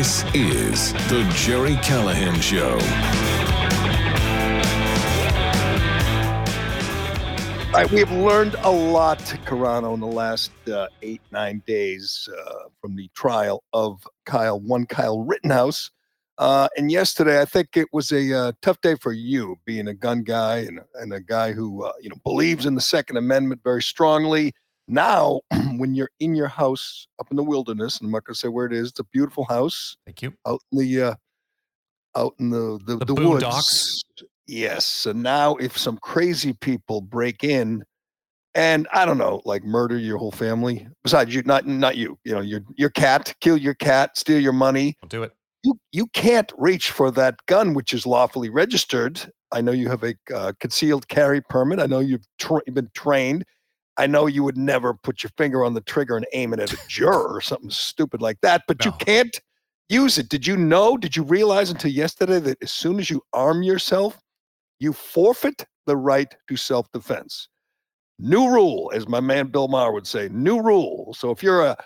This is The Jerry Callahan Show. All right, we have learned a lot, Carano, in the last uh, eight, nine days uh, from the trial of Kyle, one Kyle Rittenhouse. Uh, and yesterday, I think it was a uh, tough day for you, being a gun guy and, and a guy who uh, you know believes in the Second Amendment very strongly. Now, when you're in your house up in the wilderness, and I'm not going to say where it is, it's a beautiful house Thank you. out in the uh, out in the the, The the woods. Yes. And now, if some crazy people break in, and I don't know, like murder your whole family, besides you, not not you, you know, your your cat, kill your cat, steal your money, I'll do it. you you can't reach for that gun which is lawfully registered. I know you have a uh, concealed carry permit. I know you've tra- been trained. I know you would never put your finger on the trigger and aim it at a juror or something stupid like that, but you can't use it. Did you know? Did you realize until yesterday that as soon as you arm yourself, you forfeit the right to self defense? New rule, as my man Bill Maher would say, new rule. So if you're a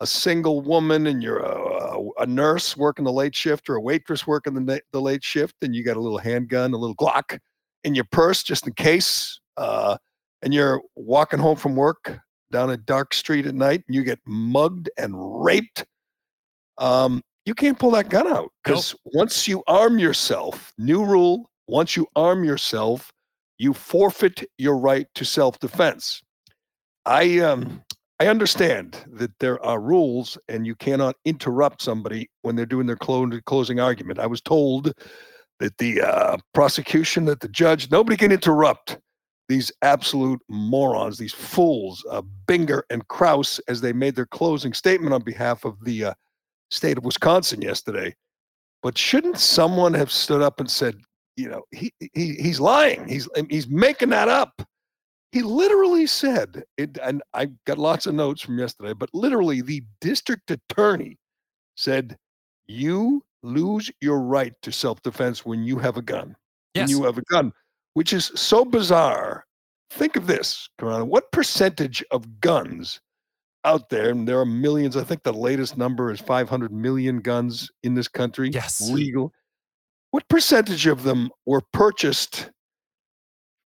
a single woman and you're a, a, a nurse working the late shift or a waitress working the, the late shift and you got a little handgun, a little Glock in your purse just in case, uh, and you're walking home from work down a dark street at night and you get mugged and raped, um, you can't pull that gun out because once you arm yourself, new rule, once you arm yourself, you forfeit your right to self defense. I um I understand that there are rules and you cannot interrupt somebody when they're doing their clo- closing argument. I was told that the uh, prosecution, that the judge, nobody can interrupt these absolute morons, these fools, uh, Binger and Kraus, as they made their closing statement on behalf of the uh, state of Wisconsin yesterday. But shouldn't someone have stood up and said, you know, he, he he's lying. He's he's making that up. He literally said it, and I got lots of notes from yesterday, but literally the district attorney said, You lose your right to self defense when you have a gun. Yes. When you have a gun, which is so bizarre. Think of this, Corona. What percentage of guns out there, and there are millions, I think the latest number is 500 million guns in this country, Yes. legal. What percentage of them were purchased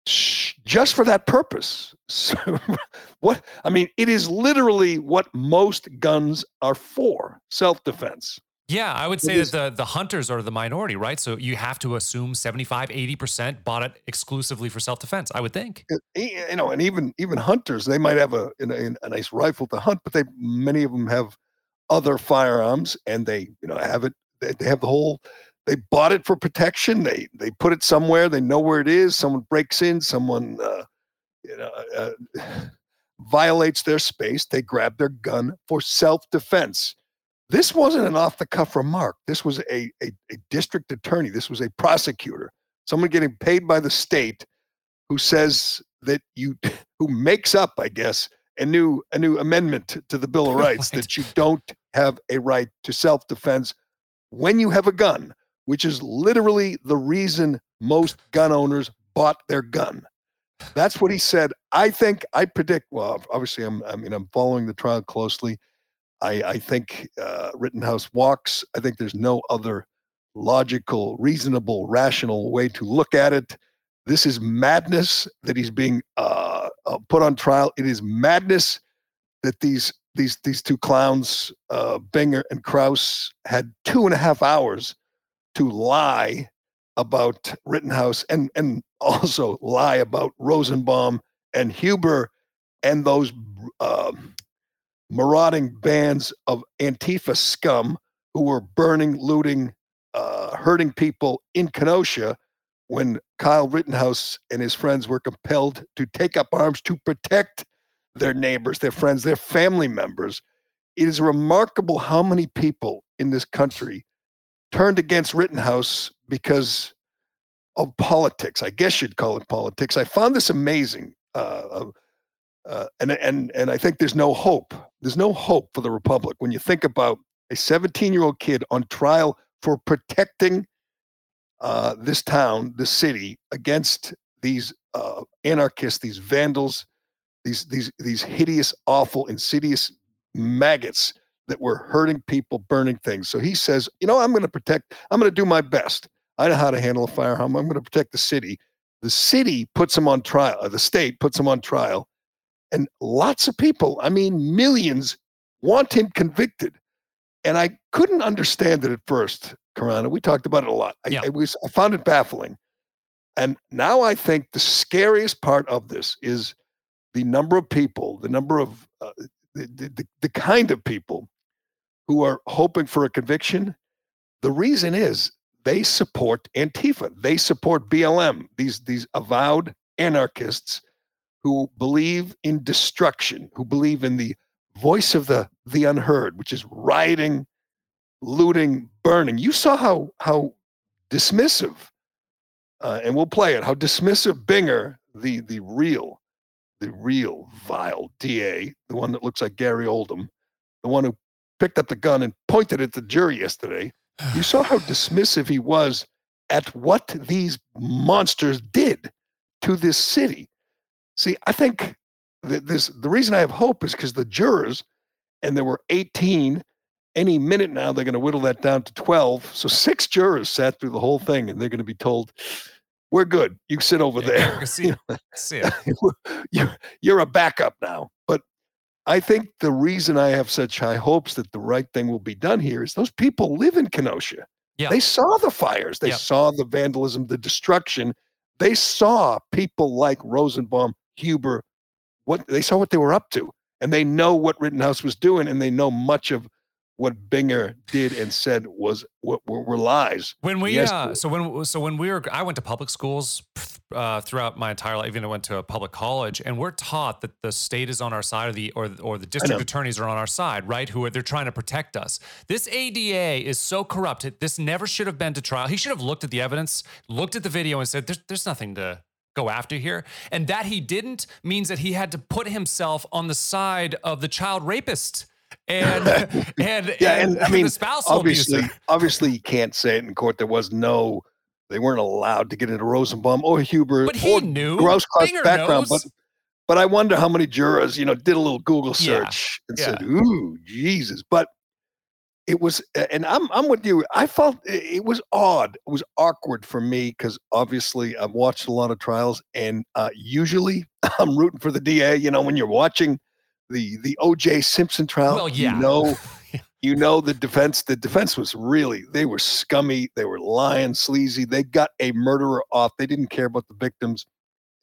just for that purpose? So, what I mean, it is literally what most guns are for self defense. Yeah, I would say is- that the, the hunters are the minority, right? So you have to assume 75, 80% bought it exclusively for self defense, I would think. You know, and even even hunters, they might have a, a, a nice rifle to hunt, but they many of them have other firearms, and they you know have it. They, they have the whole. They bought it for protection. They they put it somewhere. They know where it is. Someone breaks in. Someone uh, you know uh, violates their space. They grab their gun for self defense. This wasn't an off the cuff remark. This was a, a a district attorney. This was a prosecutor. Someone getting paid by the state who says that you who makes up, I guess, a new a new amendment to the Bill of Rights Right. that you don't have a right to self-defense when you have a gun, which is literally the reason most gun owners bought their gun. That's what he said. I think I predict. Well, obviously, I'm. I mean, I'm following the trial closely. I, I think uh, Rittenhouse walks. I think there's no other logical, reasonable, rational way to look at it. This is madness that he's being uh, uh, put on trial. It is madness that these these these two clowns, uh, Binger and Kraus, had two and a half hours to lie about Rittenhouse and and also lie about Rosenbaum and Huber and those uh, marauding bands of Antifa scum who were burning, looting, uh, hurting people in Kenosha when Kyle Rittenhouse and his friends were compelled to take up arms to protect their neighbors, their friends, their family members. It is remarkable how many people in this country turned against Rittenhouse because of politics. I guess you'd call it politics. I found this amazing. Uh, uh, and, and, and I think there's no hope. There's no hope for the Republic when you think about a 17 year old kid on trial for protecting uh, this town, this city, against these uh, anarchists, these vandals, these these these hideous, awful, insidious maggots that were hurting people, burning things. So he says, you know, I'm going to protect, I'm going to do my best. I know how to handle a firearm. I'm going to protect the city. The city puts him on trial, the state puts him on trial. And lots of people, I mean, millions, want him convicted. And I couldn't understand it at first, Karana. We talked about it a lot. I, Yeah. I was, I found it baffling. And now I think the scariest part of this is the number of people, the number of uh, the, the, the, the kind of people who are hoping for a conviction. The reason is they support Antifa. They support BLM, these, these avowed anarchists who believe in destruction, who believe in the voice of the, the unheard, which is rioting, looting, burning. You saw how, how dismissive, uh, and we'll play it, how dismissive Binger, the, the real, the real vile DA, the one that looks like Gary Oldman, the one who picked up the gun and pointed it at the jury yesterday, you saw how dismissive he was at what these monsters did to this city. See, I think that this the reason I have hope is because the jurors, and there were 18. Any minute now, they're going to whittle that down to 12. So six jurors sat through the whole thing, and they're going to be told, "We're good. You sit over Yeah, there." see, see it. you're, you're a backup now. But I think the reason I have such high hopes that the right thing will be done here is those people live in Kenosha. Yeah. They saw the fires, they Yeah. saw the vandalism, the destruction. They saw people like Rosenbaum, Huber, what they saw what they were up to. And they know what Rittenhouse was doing, and they know much of what Binger did and said was what were, were lies. When we Yes, uh, so when so when we were I went to public schools uh, throughout my entire life. Even I went to a public college, and we're taught that the state is on our side, or the or or the district attorneys are on our side, right? Who are they're trying to protect us. This ADA is so corrupted. This never should have been to trial. He should have looked at the evidence, looked at the video, and said, "There's there's nothing to." Go after here, and that he didn't means that he had to put himself on the side of the child rapist and and Yeah, and, I mean, the spousal obviously, abuser. obviously, you can't say it in court. There was no, they weren't allowed to get into Rosenbaum or Huber But he knew. Grossklaus background. knows. But but I wonder how many jurors, you know, did a little Google Yeah, search and yeah. said, "Ooh, Jesus!" But it was, and I'm I'm with you. I felt it was odd. It was awkward for me because obviously I've watched a lot of trials, and uh, usually I'm rooting for the DA. You know, when you're watching the the O.J. Simpson trial, Well, yeah. you know you know the defense the defense was really they were scummy they were lying sleazy they got a murderer off they didn't care about the victims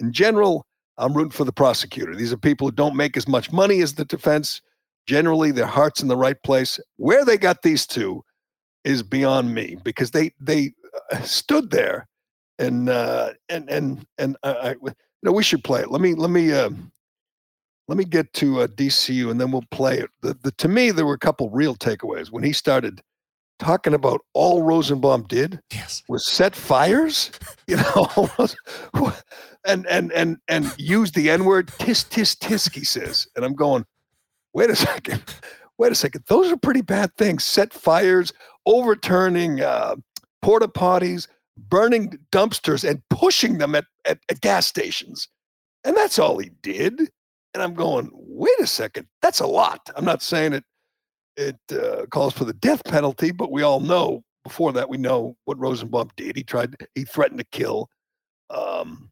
in general i'm rooting for the prosecutor these are people who don't make as much money as the defense generally their heart's in the right place where they got these two is beyond me because they they uh, stood there and uh and and and I, I you know we should play it let me let me uh let me get to uh, DCU and then we'll play it. The, the, to me, there were a couple real takeaways when he started talking about all Rosenbaum did yes. was set fires, you know, and and and and use the N word, tisk tisk tisk. He says, and I'm going, wait a second, wait a second. Those are pretty bad things. Set fires, overturning uh, porta potties, burning dumpsters, and pushing them at, at at gas stations, and that's all he did. And I'm going, wait a second, that's a lot. I'm not saying it it uh, calls for the death penalty, but we all know before that we know what Rosenbaum did. He tried, he threatened to kill um,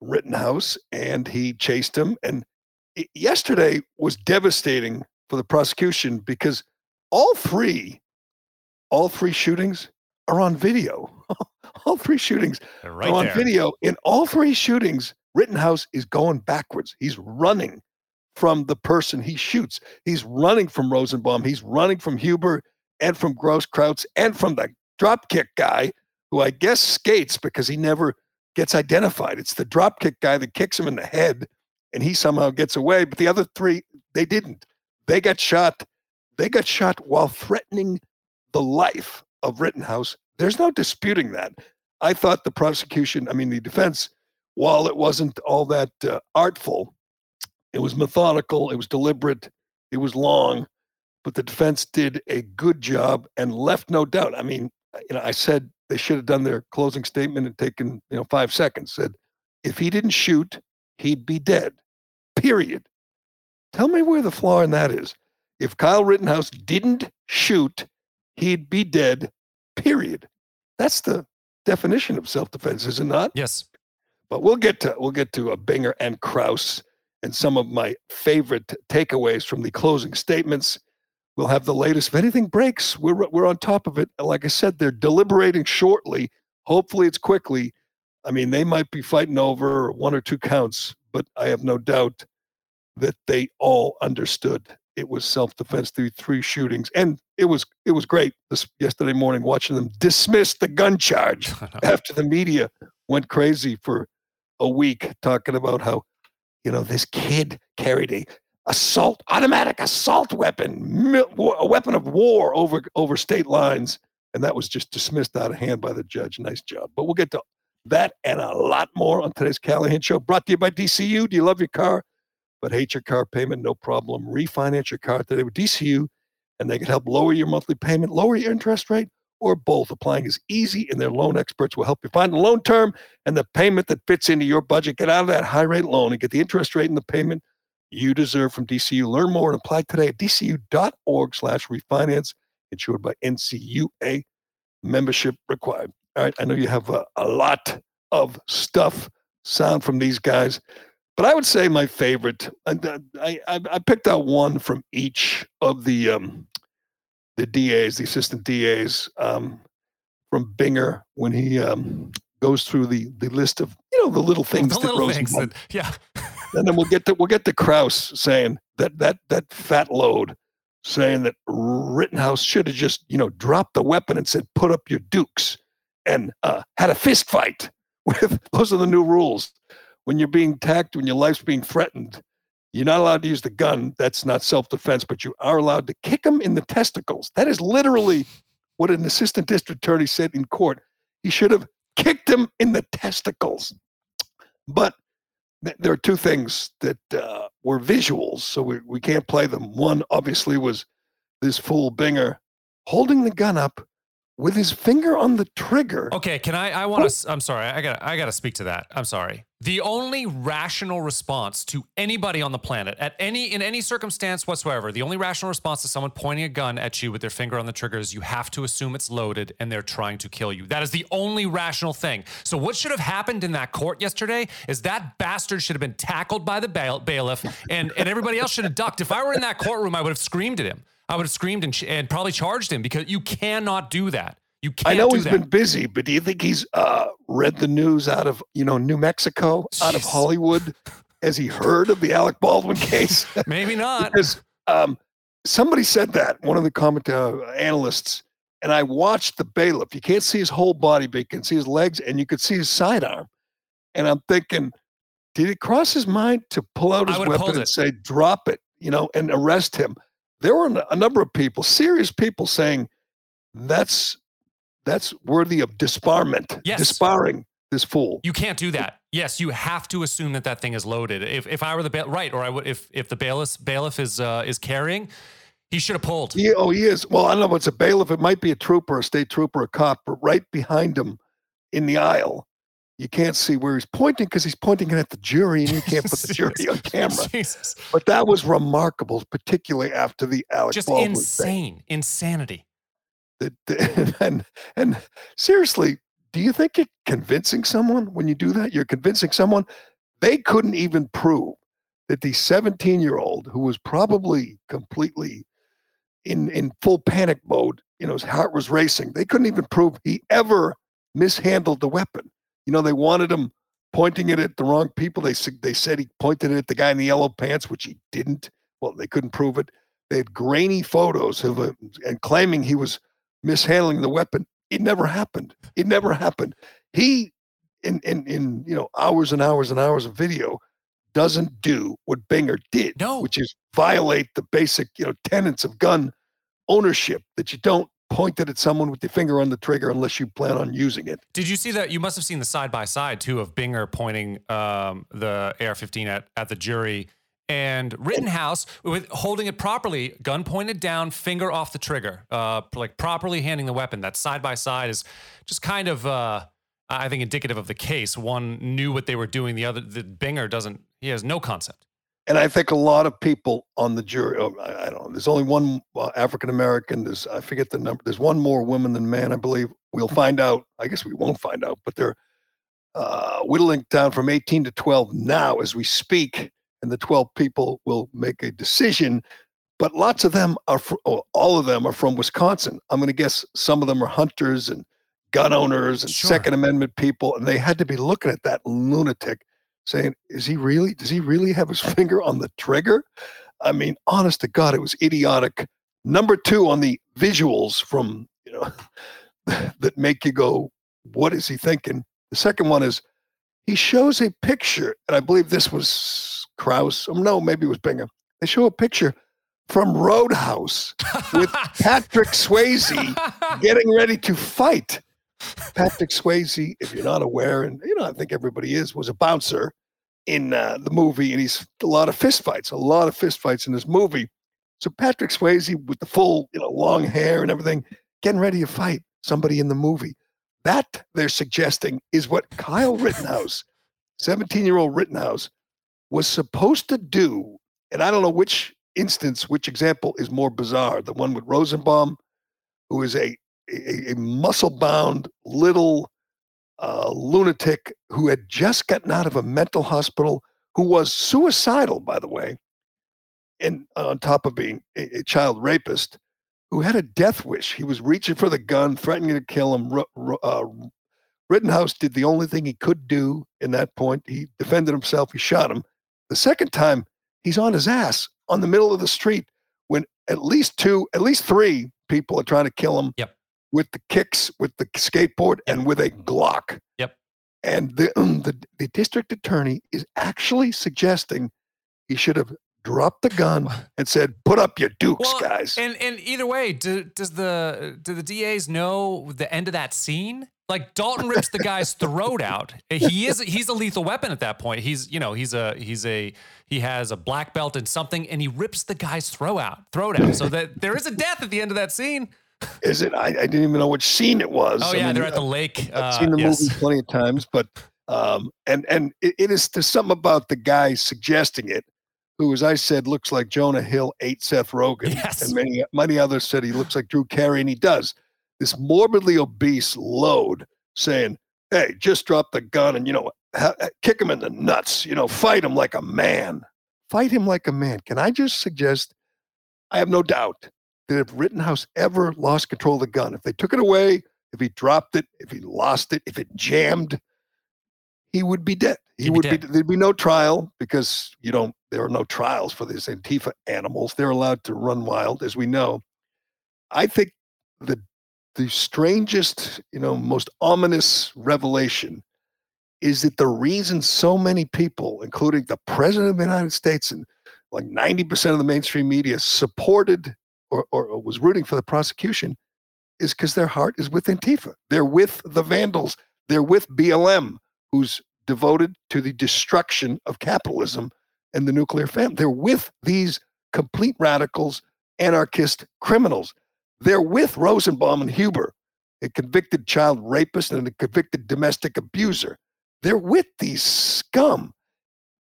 Rittenhouse, and he chased him. And yesterday was devastating for the prosecution because all three, all three shootings are on video. all three shootings right on there. video. In all three shootings, Rittenhouse is going backwards. He's running from the person he shoots. He's running from Rosenbaum. He's running from Huber and from Grosskreutz and from the dropkick guy, who I guess skates because he never gets identified. It's the dropkick guy that kicks him in the head, and he somehow gets away. But the other three, they didn't. They got shot. They got shot while threatening the life of Rittenhouse. There's no disputing that. I thought the prosecution, I mean, the defense, while it wasn't all that uh, artful, it was methodical, it was deliberate, it was long, but the defense did a good job and left no doubt. I mean, you know, I said they should have done their closing statement and taken, you know, five seconds. Said, if he didn't shoot, he'd be dead. Period. Tell me where the flaw in that is. If Kyle Rittenhouse didn't shoot, he'd be dead, period. That's the definition of self-defense, is it not? Yes. But we'll get to we'll get to a Binger and Kraus and some of my favorite takeaways from the closing statements. We'll have the latest. If anything breaks, we're we're on top of it. Like I said, they're deliberating shortly. Hopefully, it's quickly. I mean, they might be fighting over one or two counts, but I have no doubt that they all understood. It was self-defense through three shootings, and it was it was great this yesterday morning watching them dismiss the gun charge after the media went crazy for a week talking about how you know this kid carried a assault automatic assault weapon a weapon of war over over state lines and that was just dismissed out of hand by the judge. Nice job. But we'll get to that and a lot more on today's callahan show brought to you by dcu do you love your car but hate your car payment, no problem. Refinance your car today with DCU, and they can help lower your monthly payment, lower your interest rate, or both. Applying is easy, and their loan experts will help you find the loan term and the payment that fits into your budget. Get out of that high rate loan and get the interest rate and the payment you deserve from DCU. Learn more and apply today at dcu.org slash refinance, insured by NCUA membership required. All right, I know you have a, a lot of stuff sound from these guys. But I would say my favorite. I, I, I picked out one from each of the um, the DAs, the assistant DAs, um, from Binger when he um, goes through the the list of you know the little things. The little things that, yeah. and then we'll get to we'll get to Kraus saying that that that fat load, saying that Rittenhouse should have just you know dropped the weapon and said put up your dukes and uh, had a fist fight with those are the new rules when you're being attacked, when your life's being threatened, you're not allowed to use the gun. That's not self defense, but you are allowed to kick them in the testicles. That is literally what an assistant district attorney said in court. He should have kicked him in the testicles. But th- there are two things that uh, were visuals, so we, we can't play them. One, obviously, was this fool Binger holding the gun up with his finger on the trigger. Okay, can I? I want to. Oh. I'm sorry. I got. I got to speak to that. I'm sorry. The only rational response to anybody on the planet, at any in any circumstance whatsoever, the only rational response to someone pointing a gun at you with their finger on the trigger is you have to assume it's loaded and they're trying to kill you. That is the only rational thing. So what should have happened in that court yesterday is that bastard should have been tackled by the bail- bailiff and and everybody else should have ducked. If I were in that courtroom, I would have screamed at him. I would have screamed and, and probably charged him because you cannot do that. You can't. I know he's that. been busy, but do you think he's uh, read the news out of you know New Mexico, Jeez. out of Hollywood? Has he heard of the Alec Baldwin case? Maybe not. because um, somebody said that one of the comment uh, analysts, and I watched the bailiff. You can't see his whole body, but you can see his legs, and you could see his sidearm. And I'm thinking, did it cross his mind to pull out his weapon and say, "Drop it," you know, and arrest him? There were a number of people, serious people, saying that's that's worthy of disbarment. Yes. Disbarring this fool. You can't do that. Yes, you have to assume that that thing is loaded. If if I were the bail, right, or I would if if the bailiff bailiff is uh, is carrying, he should have pulled. Yeah, oh, he is. Well, I don't know if it's a bailiff. It might be a trooper, a state trooper, a cop, but right behind him in the aisle you can't see where he's pointing because he's pointing it at the jury and you can't put the jury on camera. Jesus. But that was remarkable, particularly after the Alex Just Baldwin insane, thing. insanity. The, the, and and seriously, do you think you're convincing someone when you do that? You're convincing someone they couldn't even prove that the 17 year old who was probably completely in in full panic mode, you know, his heart was racing. They couldn't even prove he ever mishandled the weapon. You know, they wanted him pointing it at the wrong people. They they said he pointed it at the guy in the yellow pants, which he didn't. Well, they couldn't prove it. They had grainy photos of him and claiming he was mishandling the weapon. It never happened. It never happened. He, in in in you know hours and hours and hours of video, doesn't do what Binger did, no. which is violate the basic you know tenets of gun ownership that you don't pointed at someone with your finger on the trigger unless you plan on using it. Did you see that? You must have seen the side by side too of Binger pointing um, the AR-15 at at the jury and Rittenhouse with holding it properly, gun pointed down, finger off the trigger, uh, like properly handing the weapon. That side by side is just kind of, uh, I think, indicative of the case. One knew what they were doing. The other, the Binger doesn't. He has no concept. And I think a lot of people on the jury, oh, I, I don't know, there's only one uh, African American. There's, I forget the number. There's one more woman than man, I believe. We'll find out. I guess we won't find out, but they're uh, whittling down from 18 to 12 now as we speak. And the 12 people will make a decision. But lots of them are, fr- oh, all of them are from Wisconsin. I'm going to guess some of them are hunters and gun owners and Sure. Second Amendment people. And they had to be looking at that lunatic saying, is he really, does he really have his finger on the trigger? I mean, honest to God, it was idiotic. Number two on the visuals from, you know, that make you go, what is he thinking? The second one is he shows a picture, and I believe this was Kraus. Oh, um, no, maybe it was Bingham. They show a picture from Road House with Patrick Swayze getting ready to fight. Patrick Swayze, if you're not aware, and you know, I think everybody is, was a bouncer in uh, the movie, and he's a lot of fist fights, a lot of fist fights in this movie. So Patrick Swayze with the full, you know, long hair and everything, getting ready to fight somebody in the movie. That they're suggesting is what Kyle Rittenhouse, 17 year old Rittenhouse, was supposed to do. And I don't know which instance, which example is more bizarre the one with Rosenbaum, who is a, a, a muscle bound little uh, lunatic who had just gotten out of a mental hospital, who was suicidal, by the way, and on top of being a, a child rapist who had a death wish. He was reaching for the gun, threatening to kill him. Uh, Rittenhouse did the only thing he could do in that point. He defended himself. He shot him. The second time, he's on his ass on the middle of the street when at least two, at least three people are trying to kill him Yep. With the kicks, with the skateboard, and with a Glock. Yep. And the, the the district attorney is actually suggesting he should have dropped the gun and said, "Put up your dukes, Well, guys." And and either way, do, does the do the DAs know the end of that scene? Like Dalton rips the guy's throat out. He is he's a lethal weapon at that point. He's you know he's a he's a he has a black belt and something, and he rips the guy's throat out throat out. So that there is a death at the end of that scene. Is it? I, I didn't even know which scene it was. Oh I yeah, mean, they're at the lake. I've uh, seen the yes. movie plenty of times, but um, and and it, it is there's something about the guy suggesting it, who, as I said, looks like Jonah Hill ate Seth Rogen, Yes. and many many others said he looks like Drew Carey, and he does. This morbidly obese load saying, "Hey, just drop the gun and you know ha- kick him in the nuts, you know, fight him like a man, fight him like a man." Can I just suggest? I have no doubt that if Rittenhouse ever lost control of the gun, if they took it away, if he dropped it, if he lost it, if it jammed, he would be dead. He He'd be would be, dead. there'd be no trial because you don't there are no trials for these Antifa animals. They're allowed to run wild, as we know. I think the the strangest, you know, most ominous revelation is that the reason so many people, including the president of the United States and like 90% of the mainstream media supported or, or, was rooting for the prosecution is because their heart is with Antifa. They're with the vandals. They're with BLM, who's devoted to the destruction of capitalism and the nuclear family. They're with these complete radicals, anarchist criminals. They're with Rosenbaum and Huber, a convicted child rapist and a convicted domestic abuser. They're with these scum.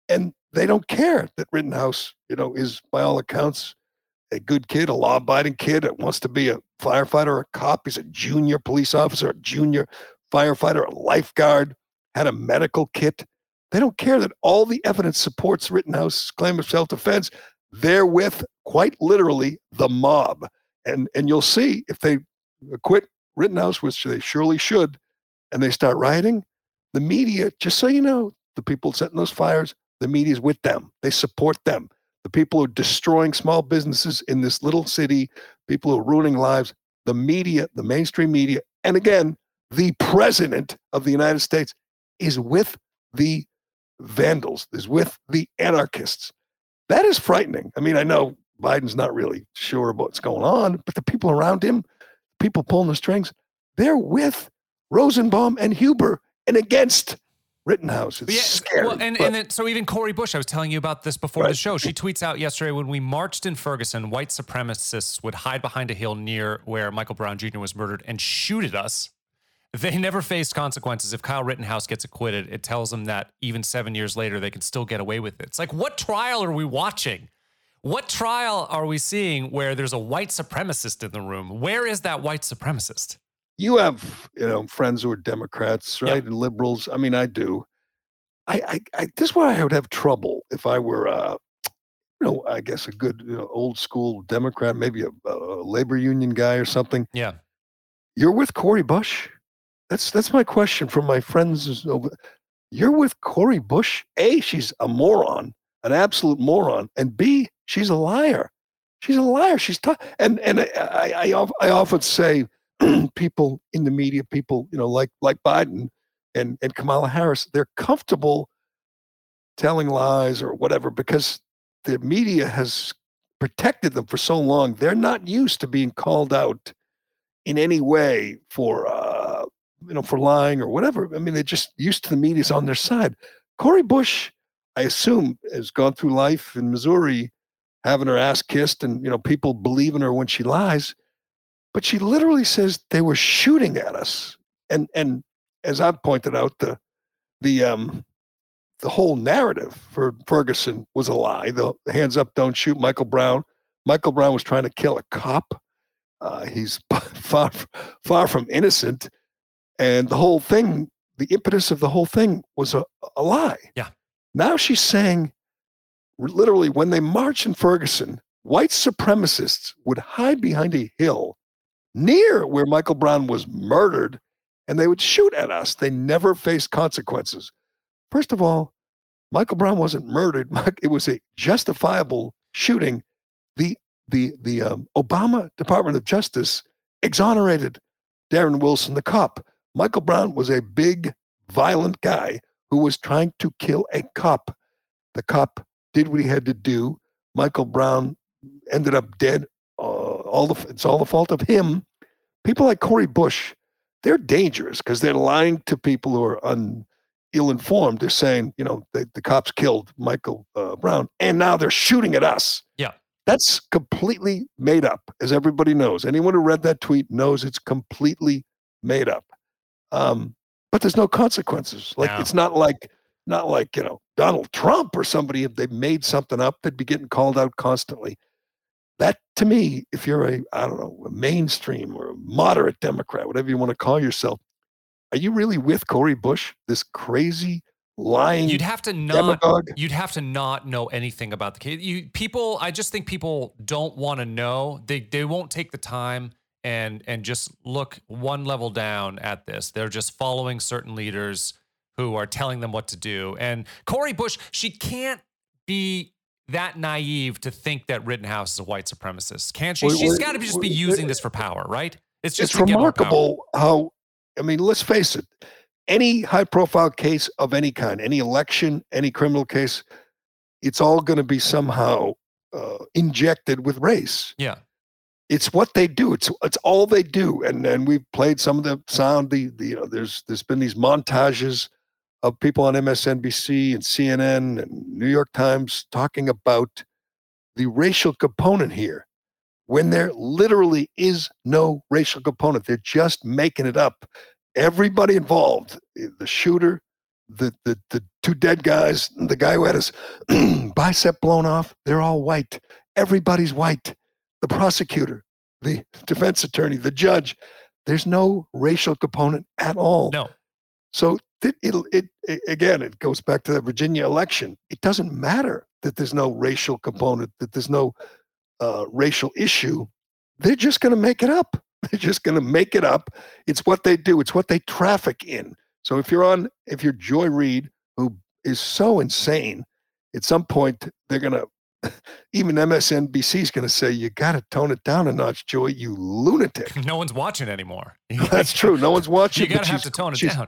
And they don't care that Rittenhouse, you know, is by all accounts a good kid, a law-abiding kid that wants to be a firefighter a cop. He's a junior police officer, a junior firefighter, a lifeguard, had a medical kit. They don't care that all the evidence supports Rittenhouse's claim of self-defense. They're with, quite literally, the mob. And and you'll see if they acquit Rittenhouse, which they surely should, and they start rioting, the media, just so you know, the people setting those fires, the media is with them. They support them. The people who are destroying small businesses in this little city, people who are ruining lives, the media, the mainstream media, and again, the president of the United States is with the vandals, is with the anarchists. That is frightening. I mean, I know Biden's not really sure about what's going on, but the people around him, people pulling the strings, they're with Rosenbaum and Huber and against Rittenhouse. It's Yeah, scary. Well, and, but- and then, so even Cori Bush, I was telling you about this before the show. She tweets out yesterday when we marched in Ferguson, white supremacists would hide behind a hill near where Michael Brown Jr. was murdered and shoot at us. They never faced consequences. If Kyle Rittenhouse gets acquitted, it tells them that even seven years later, they can still get away with it. It's like, what trial are we watching? What trial are we seeing where there's a white supremacist in the room? Where is that white supremacist? You have, you know, friends who are Democrats, right, and liberals. I mean, I do. I, I, I this is why I would have trouble if I were, uh, you know, I guess a good you know, old school Democrat, maybe a, a labor union guy or something. Yeah. You're with Cori Bush. That's that's my question from my friends. over- You're with Cori Bush. A, she's a moron, an absolute moron, and B, she's a liar. She's a liar. She's tough. And and I I, I, I often say, people in the media, people you know like like Biden and and Kamala Harris, they're comfortable telling lies or whatever because the media has protected them for so long. They're not used to being called out in any way for uh, you know for lying or whatever. I mean, they're just used to the media's on their side. Cori Bush, I assume, has gone through life in Missouri having her ass kissed and you know people believing her when she lies. But she literally says they were shooting at us. And and as I've pointed out, the the um the whole narrative for Ferguson was a lie. The hands up, don't shoot Michael Brown. Michael Brown was trying to kill a cop. Uh, he's far far from innocent, and the whole thing, the impetus of the whole thing was a, a lie. Yeah. Now she's saying, literally, when they march in Ferguson, white supremacists would hide behind a hill near where Michael Brown was murdered, and they would shoot at us. They never faced consequences. First of all, Michael Brown wasn't murdered. It was a justifiable shooting. The the the um, Obama Department of Justice exonerated Darren Wilson, the cop. Michael Brown was a big, violent guy who was trying to kill a cop. The cop did what he had to do. Michael Brown ended up dead. Uh, all the it's all the fault of him. People like Cori Bush, they're dangerous because they're lying to people who are un, ill-informed. They're saying, you know, the, the cops killed Michael uh, Brown, and now they're shooting at us. Yeah. That's completely made up, as everybody knows. Anyone who read that tweet knows it's completely made up. Um, but there's no consequences. Like No. it's not like not like you know Donald Trump or somebody. If they made something up, they'd be getting called out constantly. That to me, if you're a I don't know a mainstream or a moderate Democrat, whatever you want to call yourself, are you really with Cori Bush, this crazy lying You'd have to not demagogue? you'd have to not know anything about the case. You people, I just think people don't want to know. They they won't take the time and and just look one level down at this. They're just following certain leaders who are telling them what to do. And Cori Bush, she can't be that naive to think that Rittenhouse is a white supremacist, can't she? She's got to just be using this for power, right? It's just it's to get more power. remarkable how i mean let's face it any high profile case of any kind any election any criminal case it's all going to be somehow uh, injected with race Yeah. it's what they do it's it's all they do and and we've played some of the sound the, the you know there's there's been these montages of people on MSNBC and CNN and New York Times talking about the racial component here when there literally is no racial component. They're just making it up. Everybody involved, eh, the shooter, the the, the two dead guys, the guy who had his bicep blown off, they're all white. Everybody's white. The prosecutor, the defense attorney, the judge. There's no racial component at all. No. So it, it'll, it, it again, it goes back to the Virginia election. It doesn't matter that there's no racial component, that there's no uh, racial issue. They're just going to make it up. They're just going to make it up. It's what they do. It's what they traffic in. So if you're on, if you're Joy Reid, who is so insane, at some point they're going to, even MSNBC is going to say, you got to tone it down a notch, Joy, you lunatic. No one's watching anymore. That's true. No one's watching. You but gotta have to tone it down.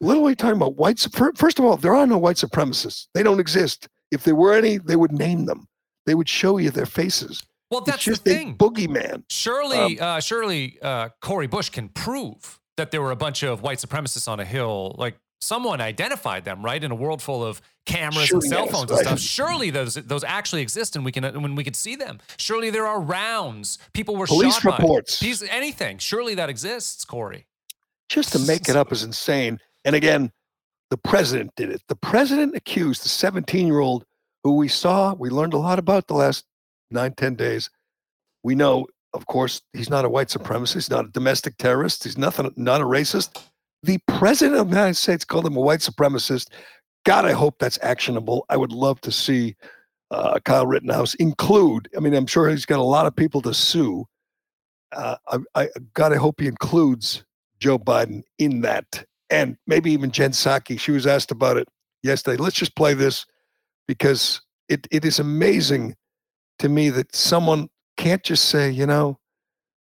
What are we talking about? White suprem- First of all, there are no white supremacists. They don't exist. If there were any, they would name them. They would show you their faces. Well, It's that's the just a thing. boogeyman. Surely, Um, uh, surely, uh, Cori Bush can prove that there were a bunch of white supremacists on a hill. Like someone identified them, right? In a world full of cameras Shooting and cell phones and right. stuff. Surely those those actually exist, and we can when we can see them. Surely there are rounds. People were Police shot by. reports. Piece, anything. Surely that exists, Cori. just to make it up is insane. And again, the president did it. The president accused the 17 year old who we saw, we learned a lot about the last nine, 10 days. We know, of course, he's not a white supremacist, he's not a domestic terrorist, he's nothing, not a racist. The president of the United States called him a white supremacist. God, I hope that's actionable. I would love to see uh, Kyle Rittenhouse include. I mean, I'm sure he's got a lot of people to sue. Uh, I, I God, I hope he includes Joe Biden in that, and maybe even Jen Psaki. She was asked about it yesterday. Let's just play this because it it is amazing to me that someone can't just say, you know,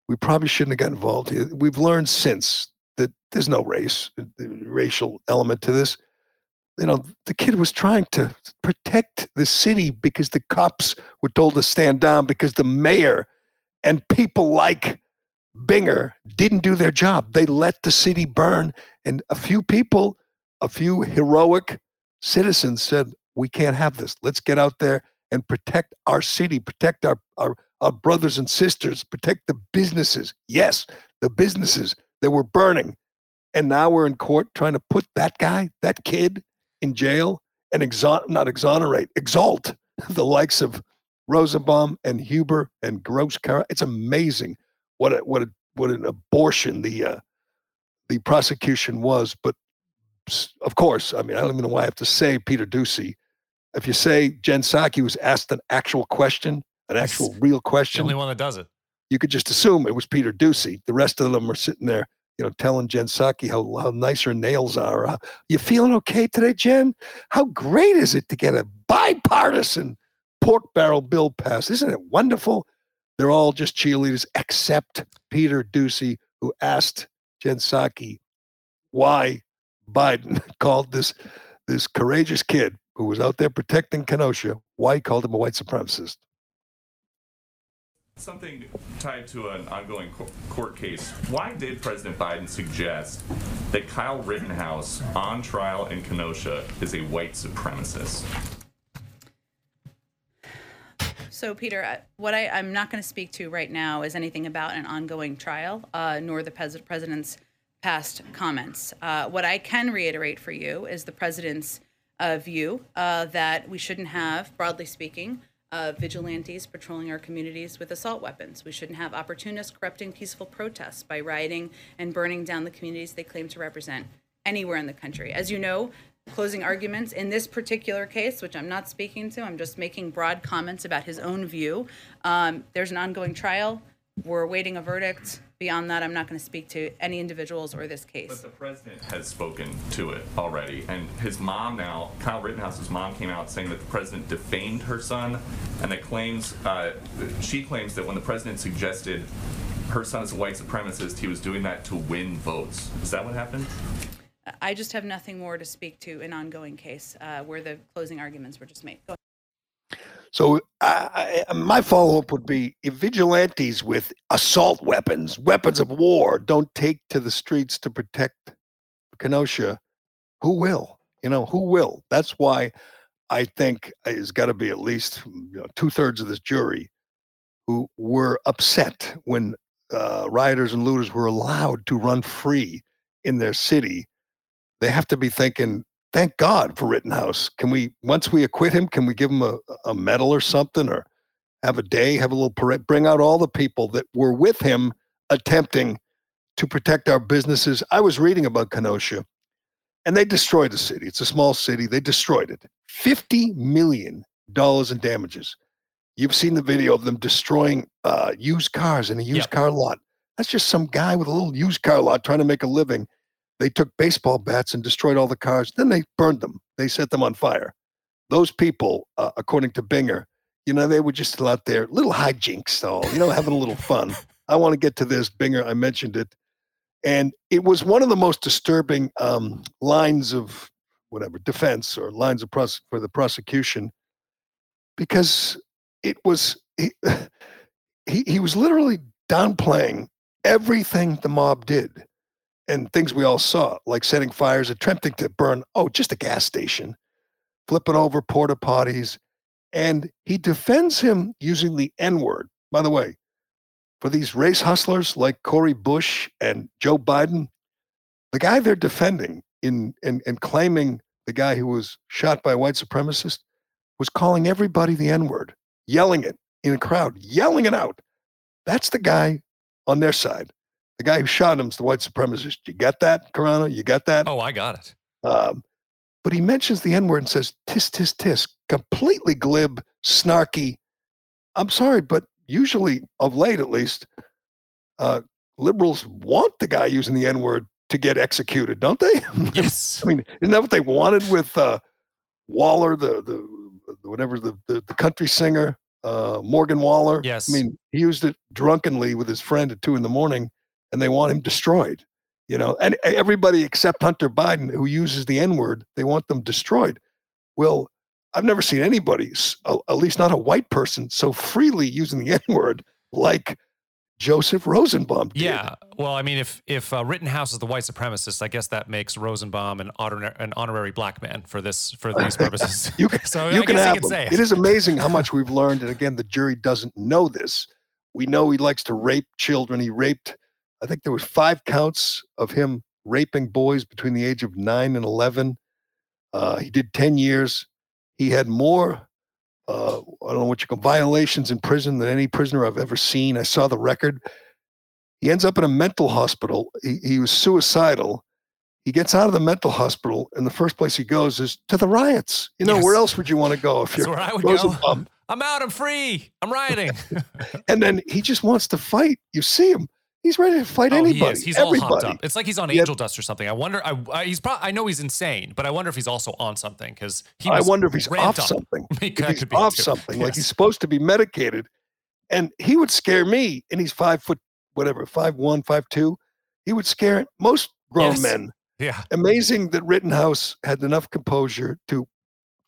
we probably shouldn't have got involved here. We've learned since that there's no race, uh, racial element to this you know, the kid was trying to protect the city because the cops were told to stand down because the mayor and people like Binger didn't do their job. They let the city burn. And a few people, a few heroic citizens said, We can't have this. Let's get out there and protect our city, protect our, our, our brothers and sisters, protect the businesses. Yes, the businesses that were burning. And now we're in court trying to put that guy, that kid, in jail and exon- not exonerate, exalt the likes of Rosenbaum and Huber and Grosskreutz. It's amazing what a, what a, what an abortion the uh, the prosecution was. But of course, I mean, I don't even know why I have to say Peter Doocy. If you say Jen Psaki was asked an actual question, an actual real question, the only one that does it, you could just assume it was Peter Doocy. The rest of them are sitting there you know, telling Jen Psaki how, how nice her nails are. Uh, you feeling okay today, Jen? How great is it to get a bipartisan pork barrel bill passed? Isn't it wonderful? They're all just cheerleaders except Peter Doocy, who asked Jen Psaki why Biden called this this courageous kid who was out there protecting Kenosha, why he called him a white supremacist. Something tied to an ongoing court case. Why did President Biden suggest that Kyle Rittenhouse, on trial in Kenosha, is a white supremacist? So, Peter, what I, am not going to speak to right now is anything about an ongoing trial, uh, nor the president's past comments. Uh, what I can reiterate for you is the president's uh, view uh, that we shouldn't have, broadly speaking, uh, vigilantes patrolling our communities with assault weapons. We shouldn't have opportunists corrupting peaceful protests by rioting and burning down the communities they claim to represent anywhere in the country. As you know, closing arguments in this particular case, which I'm not speaking to, I'm just making broad comments about his own view. Um, there's an ongoing trial. We're awaiting a verdict. Beyond that, I'm not going to speak to any individuals or this case. But the president has spoken to it already. And his mom now, Kyle Rittenhouse's mom, came out saying that the president defamed her son and that claims, uh, she claims that when the president suggested her son is a white supremacist, he was doing that to win votes. Is that what happened? I just have nothing more to speak to an ongoing case uh, where the closing arguments were just made. So I, my follow up would be if vigilantes with assault weapons, weapons of war, don't take to the streets to protect Kenosha, who will? You know, who will? That's why I think it's got to be at least you know, two thirds of this jury who were upset when uh, rioters and looters were allowed to run free in their city. They have to be thinking, thank God for Rittenhouse. Can we, once we acquit him, can we give him a, a medal or something or have a day, have a little parade, bring out all the people that were with him attempting to protect our businesses? I was reading about Kenosha and they destroyed the city. It's a small city. They destroyed it. $50 million in damages. You've seen the video of them destroying uh, used cars in a used yep. car lot. That's just some guy with a little used car lot trying to make a living they took baseball bats and destroyed all the cars. Then they burned them. They set them on fire. Those people, uh, according to Binger, you know, they were just out there, little hijinks, all, you know, having a little fun. I want to get to this, Binger. I mentioned it. And it was one of the most disturbing um, lines of whatever defense or lines of for the prosecution because it was he, he, he was literally downplaying everything the mob did and things we all saw, like setting fires, attempting to burn, oh, just a gas station, flipping over porta potties. And he defends him using the N word. By the way, for these race hustlers like Cori Bush and Joe Biden, the guy they're defending in and, claiming the guy who was shot by a white supremacist was calling everybody the N-word, yelling it in a crowd, yelling it out. That's the guy on their side. The guy who shot him's the white supremacist. You got that, Carano? You got that? Oh, I got it. Um, but he mentions the N word and says tis, tis, tis, completely glib, snarky. I'm sorry, but usually, of late at least, uh, liberals want the guy using the N word to get executed, don't they? Yes. I mean, isn't that what they wanted with uh, Wallen, the, the the whatever the, the the country singer, uh, Morgan Wallen? Yes. I mean, he used it drunkenly with his friend at two in the morning, and they want him destroyed. You know, and everybody except Hunter Biden, who uses the N word, they want them destroyed. Well, I've never seen anybody, at least not a white person, so freely using the N word like Joseph Rosenbaum did. Yeah. Well, I mean, if if uh, Rittenhouse is the white supremacist, I guess that makes Rosenbaum an honor, an honorary black man for this for these purposes. You can, so you I can have can say It is amazing how much we've learned. And again, the jury doesn't know this. We know he likes to rape children. He raped, I think there was five counts of him raping boys between the age of nine and 11. Uh, he did 10 years. He had more, uh, I don't know what you call violations in prison than any prisoner I've ever seen. I saw the record. He ends up in a mental hospital. He, he was suicidal. He gets out of the mental hospital, and the first place he goes is to the riots. You know, where else would you want to go if That's you're where I would go. I'm out. I'm free. I'm rioting. And then he just wants to fight. You see him; he's ready to fight oh, anybody. he is. He's all everybody. hopped up. It's like he's on angel dust or something. I wonder. I, I he's probably. I know he's insane, but I wonder if he's also on something because he. I wonder if he's off up. something. If he's off too. something, like he's supposed to be medicated, and he would scare me. And he's five foot, whatever, five one, five two. He would scare most grown Yes. men. Yeah. Amazing that Rittenhouse had enough composure to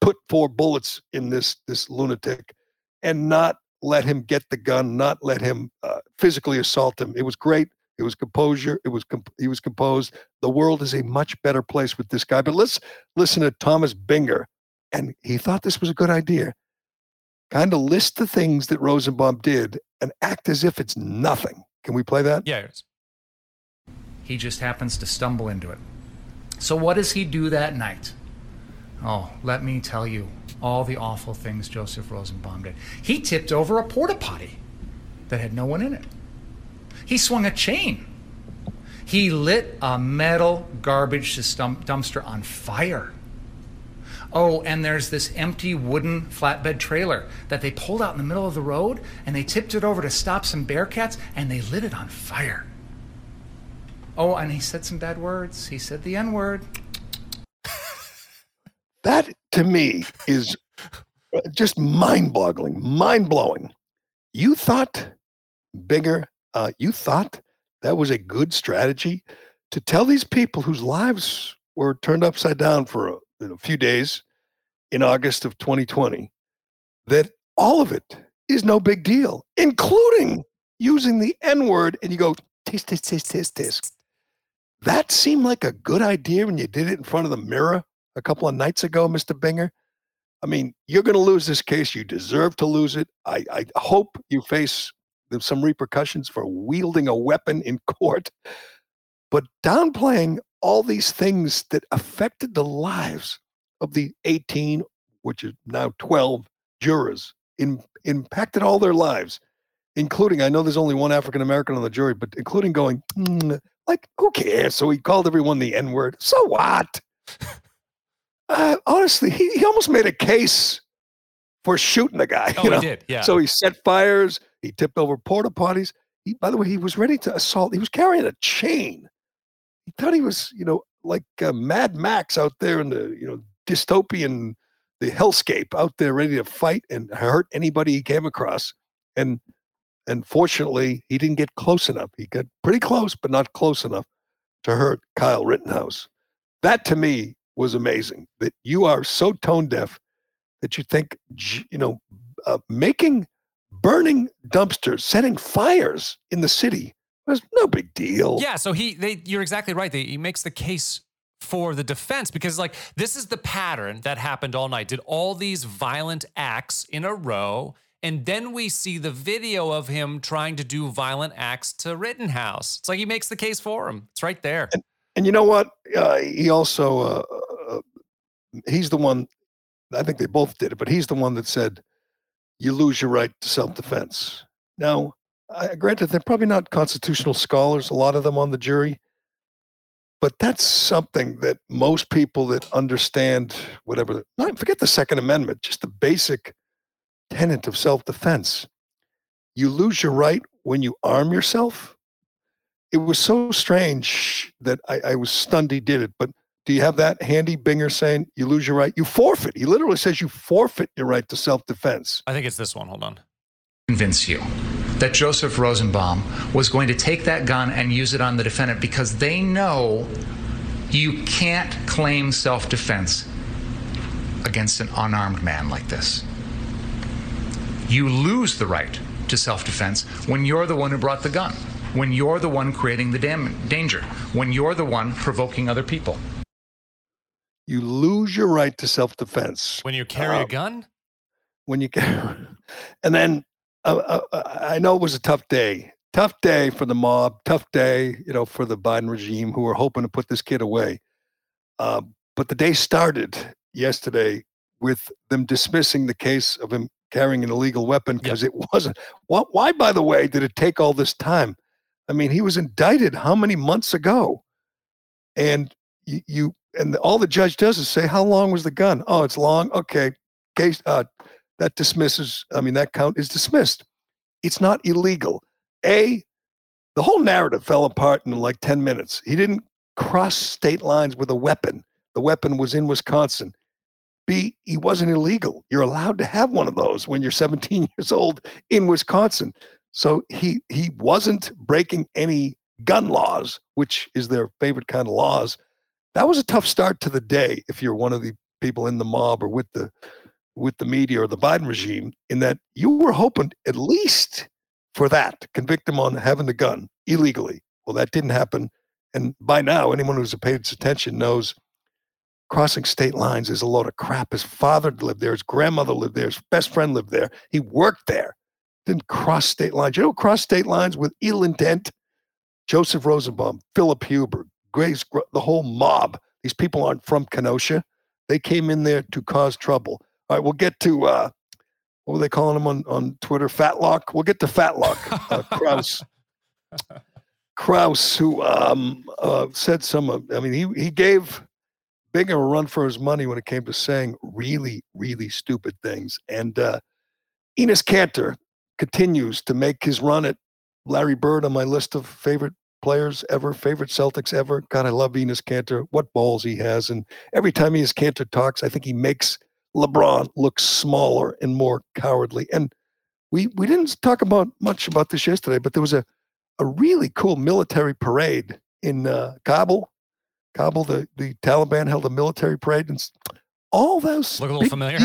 put four bullets in this this lunatic, and not let him get the gun, not let him uh, physically assault him. It was great. It was composure. It was comp- he was composed. The world is a much better place with this guy. But let's listen to Thomas Binger, and he thought this was a good idea. Kind of list the things that Rosenbaum did and act as if it's nothing. Can we play that? Yeah. He just happens to stumble into it. So, what does he do that night? Oh, let me tell you all the awful things Joseph Rosenbaum did. He tipped over a porta potty that had no one in it. He swung a chain. He lit a metal garbage dumpster on fire. Oh, and there's this empty wooden flatbed trailer that they pulled out in the middle of the road and they tipped it over to stop some bearcats and they lit it on fire. Oh, and he said some bad words. He said the N word. That to me is uh, just mind boggling, mind blowing. You thought Binger, uh, you thought that was a good strategy to tell these people whose lives were turned upside down for a, know, few days in August of 2020 that all of it is no big deal, including using the N word. And you go, tisk, tisk, tisk, tisk, tisk. That seemed like a good idea when you did it in front of the mirror a couple of nights ago, Mr. Binger. I mean, you're going to lose this case. You deserve to lose it. I, I hope you face some repercussions for wielding a weapon in court. But downplaying all these things that affected the lives of the 18, which is now 12 jurors, in, impacted all their lives, including, I know there's only one African American on the jury, but including going, "Hmm, like, who cares? So he called everyone the N word. So what? Uh, honestly, he, he almost made a case for shooting the guy. Oh, you know? he did. Yeah. So he set fires. He tipped over porta potties. He, by the way, he was ready to assault. He was carrying a chain. He thought he was, you know, like uh, Mad Max out there in the, you know, dystopian, the hellscape out there, ready to fight and hurt anybody he came across. And and fortunately, he didn't get close enough. He got pretty close, but not close enough to hurt Kyle Rittenhouse. That to me was amazing. That you are so tone deaf that you think, you know, uh, making burning dumpsters, setting fires in the city was no big deal. Yeah, so he they you're exactly right. They, he makes the case for the defense because like this is the pattern that happened all night. Did all these violent acts in a row and then we see the video of him trying to do violent acts to Rittenhouse. It's like he makes the case for him. It's right there. And you know what? Uh, he also uh, he's the one. I think they both did it, but he's the one that said you lose your right to self-defense. Now, I, granted, they're probably not constitutional scholars, a lot of them on the jury, but that's something that most people that understand whatever, not forget the Second Amendment, just the basic tenet of self-defense. You lose your right when you arm yourself. It was so strange that I, I was stunned he did it, but do you have that handy Binger saying you lose your right? You forfeit. He literally says you forfeit your right to self defense. I think it's this one. Hold on. Convince you that Joseph Rosenbaum was going to take that gun and use it on the defendant because they know you can't claim self defense against an unarmed man like this. You lose the right to self defense when you're the one who brought the gun, when you're the one creating the dam- danger, when you're the one provoking other people you lose your right to self defense when you carry um, a gun. When you carry, and then uh, uh, I know it was a tough day, tough day for the mob, tough day, you know, for the Biden regime who were hoping to put this kid away. Uh, but the day started yesterday with them dismissing the case of him carrying an illegal weapon because yep. it wasn't. Why, why, by the way, did it take all this time? I mean, he was indicted how many months ago? And you, you and all the judge does is say, "How long was the gun?" Oh, it's long. Okay, case uh, that dismisses. I mean, that count is dismissed. It's not illegal. A, the whole narrative fell apart in like ten minutes. He didn't cross state lines with a weapon. The weapon was in Wisconsin. B, he wasn't illegal. You're allowed to have one of those when you're 17 years old in Wisconsin. So he he wasn't breaking any gun laws, which is their favorite kind of laws that was a tough start to the day if you're one of the people in the mob or with the with the media or the Biden regime, in that you were hoping at least for that, convict him on having the gun illegally. Well, that didn't happen. And by now, anyone who's paid attention knows crossing state lines is a load of crap. His father lived there, his grandmother lived there, his best friend lived there. He worked there, didn't cross state lines. You know, cross state lines with ill intent. Joseph Rosenbaum, Philip Huber, Grace, the whole mob. These people aren't from Kenosha. They came in there to cause trouble. All right, we'll get to uh, what were they calling him on, on Twitter? Fatlock. We'll get to Fatlock. Uh, Kraus. Kraus, who um, uh, said some. I mean, he he gave Binger a run for his money when it came to saying really, really stupid things. And uh, Enes Kanter continues to make his run at Larry Bird on my list of favorite players ever, favorite Celtics ever. God, I love Enes Kanter. What balls he has. And every time Enes Kanter talks, I think he makes LeBron look smaller and more cowardly. And we we didn't talk about much about this yesterday, but there was a, a really cool military parade in uh, Kabul. Kabul, the, the Taliban held a military parade, and all those look a little familiar.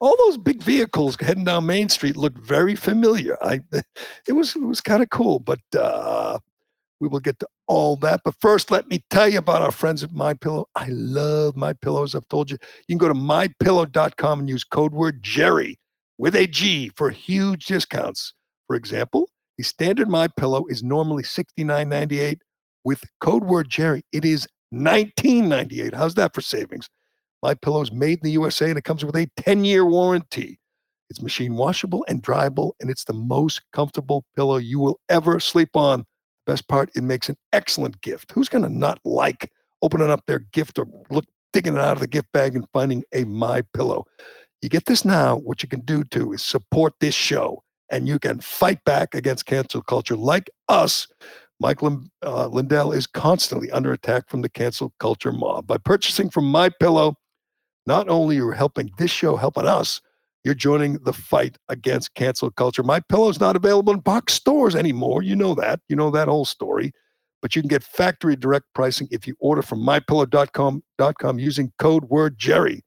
all those big vehicles heading down Main Street looked very familiar. I, it was it was kind of cool, but uh, we will get to all that. But first, let me tell you about our friends at My Pillow. I love My Pillows. I've told you. You can go to mypillow.com and use code word Jerry with a G for huge discounts. For example, the standard My Pillow is normally $69.98. With code word Jerry, it is $19.98. How's that for savings? My Pillow is made in the USA and it comes with a 10-year warranty. It's machine washable and dryable, and it's the most comfortable pillow you will ever sleep on. Best part, it makes an excellent gift. Who's going to not like opening up their gift or look digging it out of the gift bag and finding a my pillow? You get this now. What you can do too is support this show, and you can fight back against cancel culture like us. Michael uh, Lindell is constantly under attack from the cancel culture mob. By purchasing from My Pillow, not only are you helping this show, helping us, you're joining the fight against cancel culture. My Pillow's not available in box stores anymore. You know that. You know that whole story. But you can get factory direct pricing if you order from mypillow.com using code word Jerry.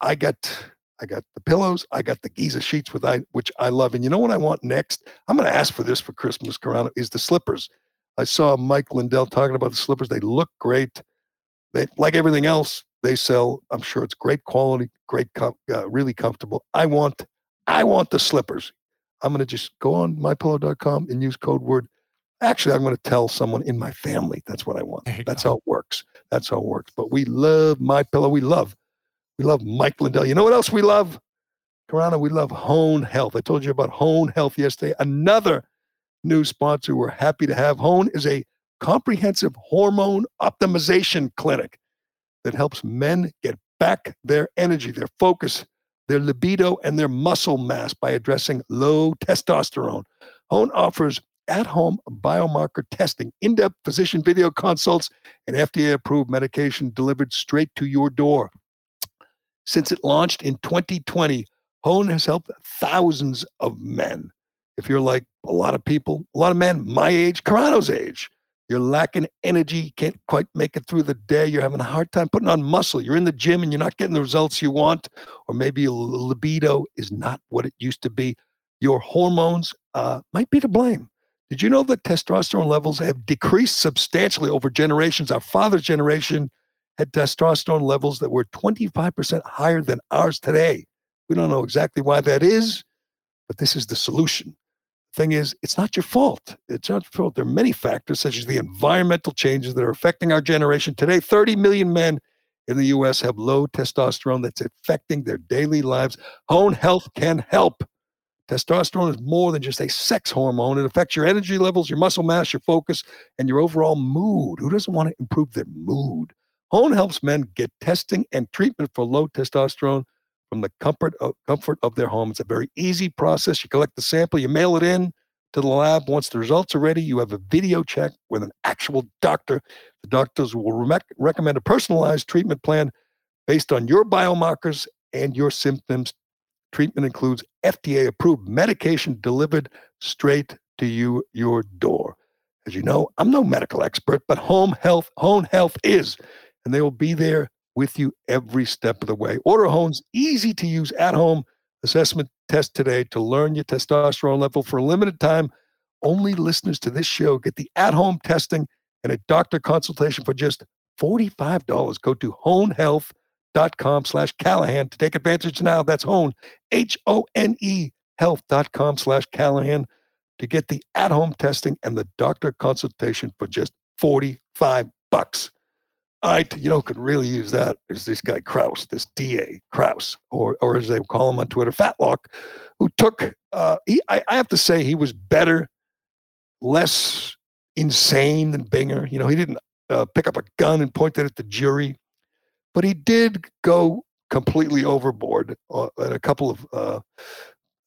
I got I got the pillows. I got the Giza sheets with I which I love. And you know what I want next? I'm going to ask for this for Christmas, Carano, is the slippers. I saw Mike Lindell talking about the slippers. They look great. They like everything else they sell. I'm sure it's great quality, great, com- uh, really comfortable. I want, I want the slippers. I'm going to just go on mypillow.com and use code word Actually, I'm going to tell someone in my family. That's what I want. That's go. how it works. That's how it works. But we love my pillow. We love, we love Mike Lindell. You know what else we love? Carano, we love Hone Health. I told you about Hone Health yesterday. Another new sponsor we're happy to have. Hone is a comprehensive hormone optimization clinic that helps men get back their energy, their focus, their libido, and their muscle mass by addressing low testosterone. Hone offers at home biomarker testing, in depth physician video consults, and FDA approved medication delivered straight to your door. Since it launched in 2020, Hone has helped thousands of men. If you're like a lot of people, a lot of men my age, Carano's age, you're lacking energy, can't quite make it through the day, you're having a hard time putting on muscle, you're in the gym and you're not getting the results you want, or maybe your libido is not what it used to be, your hormones uh, might be to blame. Did you know that testosterone levels have decreased substantially over generations? Our father's generation had testosterone levels that were 25% higher than ours today. We don't know exactly why that is, but this is the solution. Thing is, it's not your fault. It's not your fault. There are many factors, such as the environmental changes that are affecting our generation today. 30 million men in the US have low testosterone that's affecting their daily lives. Hone Health can help. Testosterone is more than just a sex hormone. It affects your energy levels, your muscle mass, your focus, and your overall mood. Who doesn't want to improve their mood? Hone helps men get testing and treatment for low testosterone from the comfort of, comfort of their home. It's a very easy process. You collect the sample, you mail it in to the lab. Once the results are ready, you have a video check with an actual doctor. The doctors will rec- recommend a personalized treatment plan based on your biomarkers and your symptoms. Treatment includes FDA approved medication delivered straight to you, your door. As you know, I'm no medical expert, but Hone Health, Hone Health is, and they will be there with you every step of the way. Order Hone's easy to use at home assessment test today to learn your testosterone level for a limited time. Only listeners to this show get the at home testing and a doctor consultation for just $45. Go to honehealth.com slash Callahan to take advantage now. That's hone, H O N E health.com slash Callahan to get the at home testing and the doctor consultation for just 45 bucks. I, you know, could really use that is this guy Kraus, this DA Kraus, or or as they call him on Twitter, Fatlock, who took. Uh, he, I, I have to say, he was better, less insane than Binger. You know, he didn't uh, pick up a gun and point it at the jury, but he did go completely overboard uh, at a couple of uh,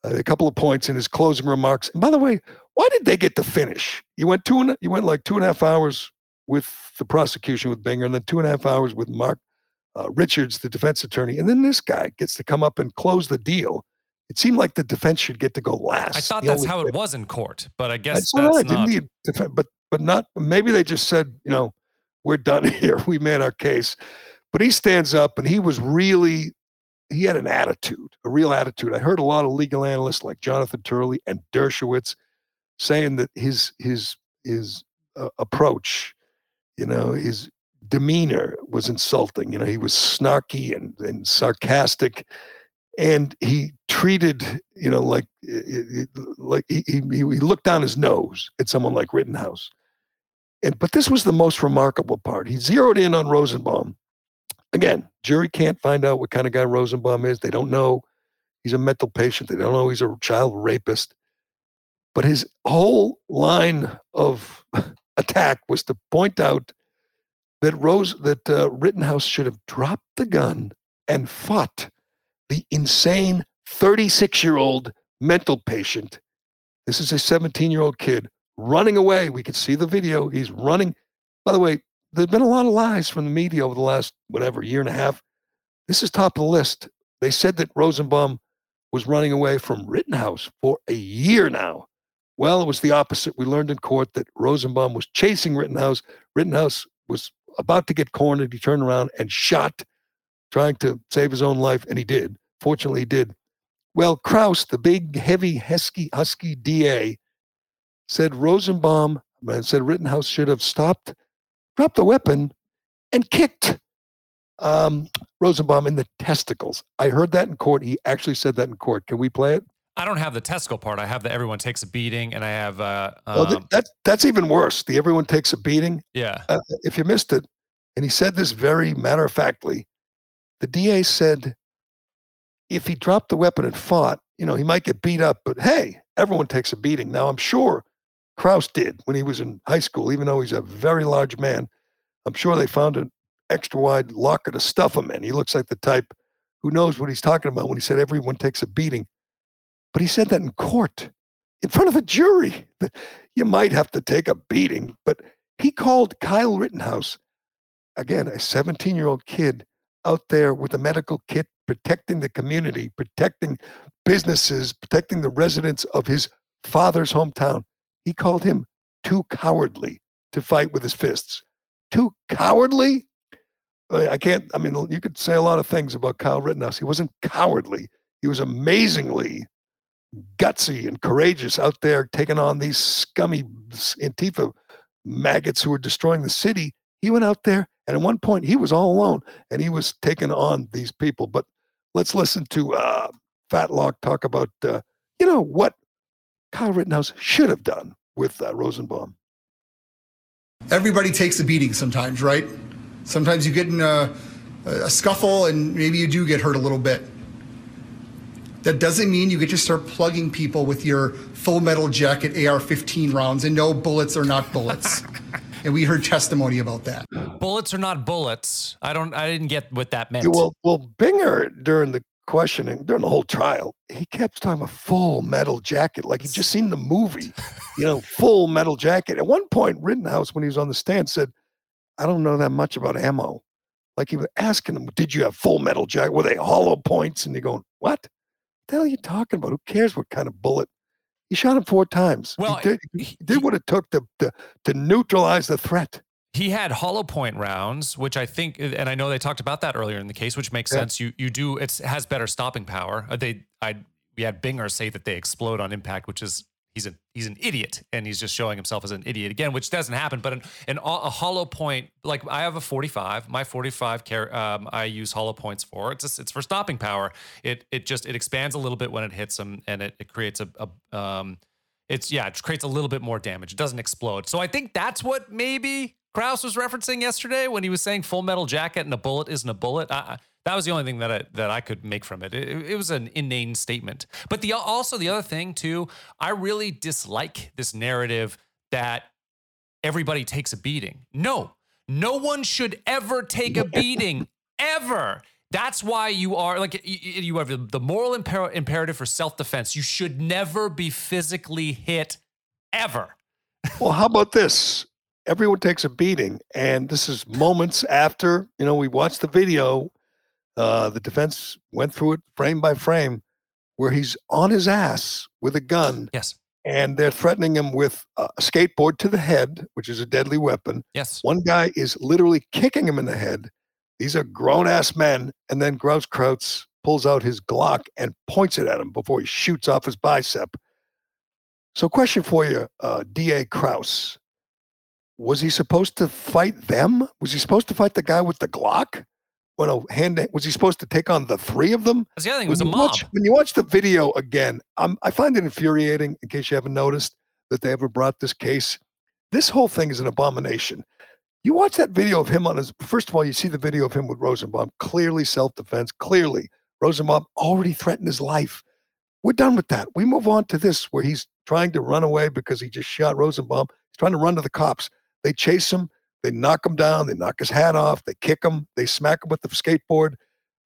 a couple of points in his closing remarks. And by the way, why did they get to finish? You went two and you went like two and a half hours with the prosecution with Binger, and then two and a half hours with Mark uh, Richards, the defense attorney, and then this guy gets to come up and close the deal. It seemed like the defense should get to go last. I thought that's how it was in court, but I guess That's that's, not. Didn't defen- but but not. Maybe they just said, you know, we're done here. We made our case. But he stands up, and he was really. He had an attitude, a real attitude. I heard a lot of legal analysts like Jonathan Turley and Dershowitz saying that his his his uh, approach, you know, his demeanor was insulting. You know, he was snarky and, and sarcastic, and he treated, you know, like like he, he he looked down his nose at someone like Rittenhouse. And but this was the most remarkable part. He zeroed in on Rosenbaum. Again, jury can't find out what kind of guy Rosenbaum is. They don't know he's a mental patient. They don't know he's a child rapist. But his whole line of attack was to point out that Rose that uh, Rittenhouse should have dropped the gun and fought the insane 36 year old mental patient. This is a 17 year old kid running away. We can see the video. He's running. By the way, there's been a lot of lies from the media over the last whatever year and a half. This is top of the list. They said that Rosenbaum was running away from Rittenhouse for a year now. Well, it was the opposite. We learned in court that Rosenbaum was chasing Rittenhouse. Rittenhouse was about to get cornered. He turned around and shot, trying to save his own life, and he did. Fortunately, he did. Well, Kraus, the big, heavy, husky, husky DA, said Rosenbaum uh, said Rittenhouse should have stopped, dropped the weapon, and kicked um, Rosenbaum in the testicles. I heard that in court. He actually said that in court. Can we play it? I don't have the testicle part. I have the everyone takes a beating, and I have uh, Well, th- um, that, that's even worse. The everyone takes a beating. yeah. Uh, if you missed it, and he said this very matter of factly, the DA said if he dropped the weapon and fought, you know, he might get beat up, but hey, everyone takes a beating. Now, I'm sure Kraus did when he was in high school, even though he's a very large man. I'm sure they found an extra wide locker to stuff him in. He looks like the type who knows what he's talking about when he said everyone takes a beating. But he said that in court, in front of a jury, that you might have to take a beating. But he called Kyle Rittenhouse, again, a 17 year old kid out there with a medical kit, protecting the community, protecting businesses, protecting the residents of his father's hometown. He called him too cowardly to fight with his fists. Too cowardly? I I can't, I mean, you could say a lot of things about Kyle Rittenhouse. He wasn't cowardly, he was amazingly gutsy and courageous out there taking on these scummy Antifa maggots who were destroying the city. He went out there, and at one point he was all alone, and he was taking on these people. But let's listen to uh, Fat Lock talk about, uh, you know, what Kyle Rittenhouse should have done with uh, Rosenbaum. Everybody takes a beating sometimes, right? Sometimes you get in a, a scuffle and maybe you do get hurt a little bit. That doesn't mean you get to start plugging people with your full metal jacket AR 15 rounds and no bullets are not bullets. and we heard testimony about that. Bullets are not bullets. I don't. I didn't get what that meant. Well, well, Binger during the questioning, during the whole trial, he kept talking about full metal jacket, like he'd just seen the movie, you know, full metal jacket. At one point, Rittenhouse, when he was on the stand, said, "I don't know that much about ammo." Like he was asking him, "Did you have full metal jacket? Were they hollow points?" And you're going, "What? The hell are you talking about? Who cares what kind of bullet?" He shot him four times. Well, he did, he- he what it took to, to to neutralize the threat. he had hollow point rounds, which I think, and I know they talked about that earlier in the case, which makes Yeah. sense. You you do it has better stopping power. Uh, They I we had Binger say that they explode on impact, which is he's an he's an idiot, and he's just showing himself as an idiot again, which doesn't happen. But an, an a hollow point, like I have a 45, my 45 car, um, I use hollow points for. It's just, it's for stopping power. It it just it expands a little bit when it hits them, and it, it creates a, a um it's yeah, it creates a little bit more damage. It doesn't explode. So I think that's what maybe Kraus was referencing yesterday when he was saying full metal jacket and a bullet isn't a bullet. I, I, that was the only thing that I, that I could make from it. it. It was an inane statement. But the also the other thing too, I really dislike this narrative that everybody takes a beating. No, no one should ever take a beating ever. That's why you are like you have the- the moral imper- imperative for self defense. You should never be physically hit ever. Well, how about this? Everyone takes a beating, and this is moments after you know we watched the video. Uh, the defense went through it frame by frame, where he's on his ass with a gun, Yes. and they're threatening him with a skateboard to the head, which is a deadly weapon. Yes. One guy is literally kicking him in the head. These are grown ass men, and then Grosskreutz pulls out his Glock and points it at him before he shoots off his bicep. So, question for you, uh, D.A. Kraus. Was he supposed to fight them? Was he supposed to fight the guy with the Glock? When a hand was he supposed to take on the three of them? That's the other thing. It was a When you mob. Watch, when you watch the video again, um, I find it infuriating. In case you haven't noticed that they ever brought this case, this whole thing is an abomination. You watch that video of him on his. First of all, you see the video of him with Rosenbaum. Clearly self-defense. Clearly, Rosenbaum already threatened his life. We're done with that. We move on to this where he's trying to run away because he just shot Rosenbaum. He's trying to run to the cops. They chase him. They knock him down. They knock his hat off. They kick him. They smack him with the skateboard.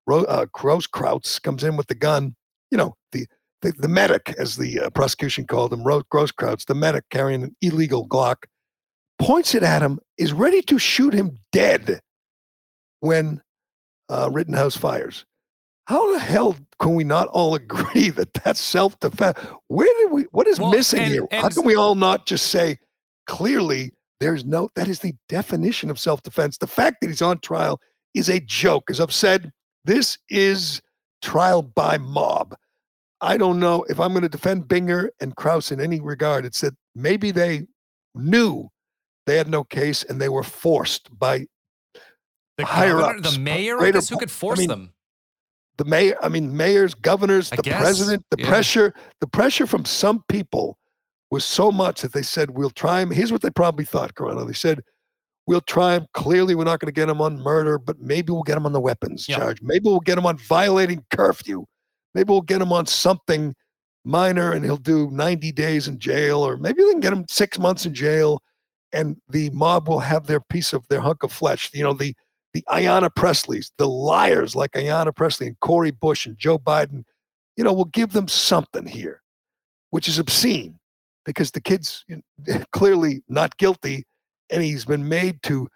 Ro- uh, Grosskreutz comes in with the gun. You know, the the, the medic, as the uh, prosecution called him, Ro- Grosskreutz, the medic carrying an illegal Glock, points it at him, is ready to shoot him dead when uh, Rittenhouse fires. How the hell can we not all agree that that's self-defense? Where did we? What is Well, missing and- here? How can we all not just say clearly? There's no. That is the definition of self-defense. The fact that he's on trial is a joke. As I've said, this is trial by mob. I don't know if I'm going to defend Binger and Kraus in any regard. It's that maybe they knew they had no case and they were forced by The higher governor, ups, the mayor, I greater guess, who could I force mean, them? the mayor, I mean, mayors, governors, I the guess, president, the yeah. pressure, the pressure from some people was so much that they said, we'll try him. Here's what they probably thought, Carano. They said, we'll try him. Clearly, we're not going to get him on murder, but maybe we'll get him on the weapons Yeah. charge. Maybe we'll get him on violating curfew. Maybe we'll get him on something minor and he'll do 90 days in jail, or maybe they can get him six months in jail and the mob will have their piece of their hunk of flesh. You know, the the Ayanna Presleys, the liars like Ayanna Presley and Cori Bush and Joe Biden, you know, we'll give them something here, which is obscene because the kid's clearly not guilty and he's been made to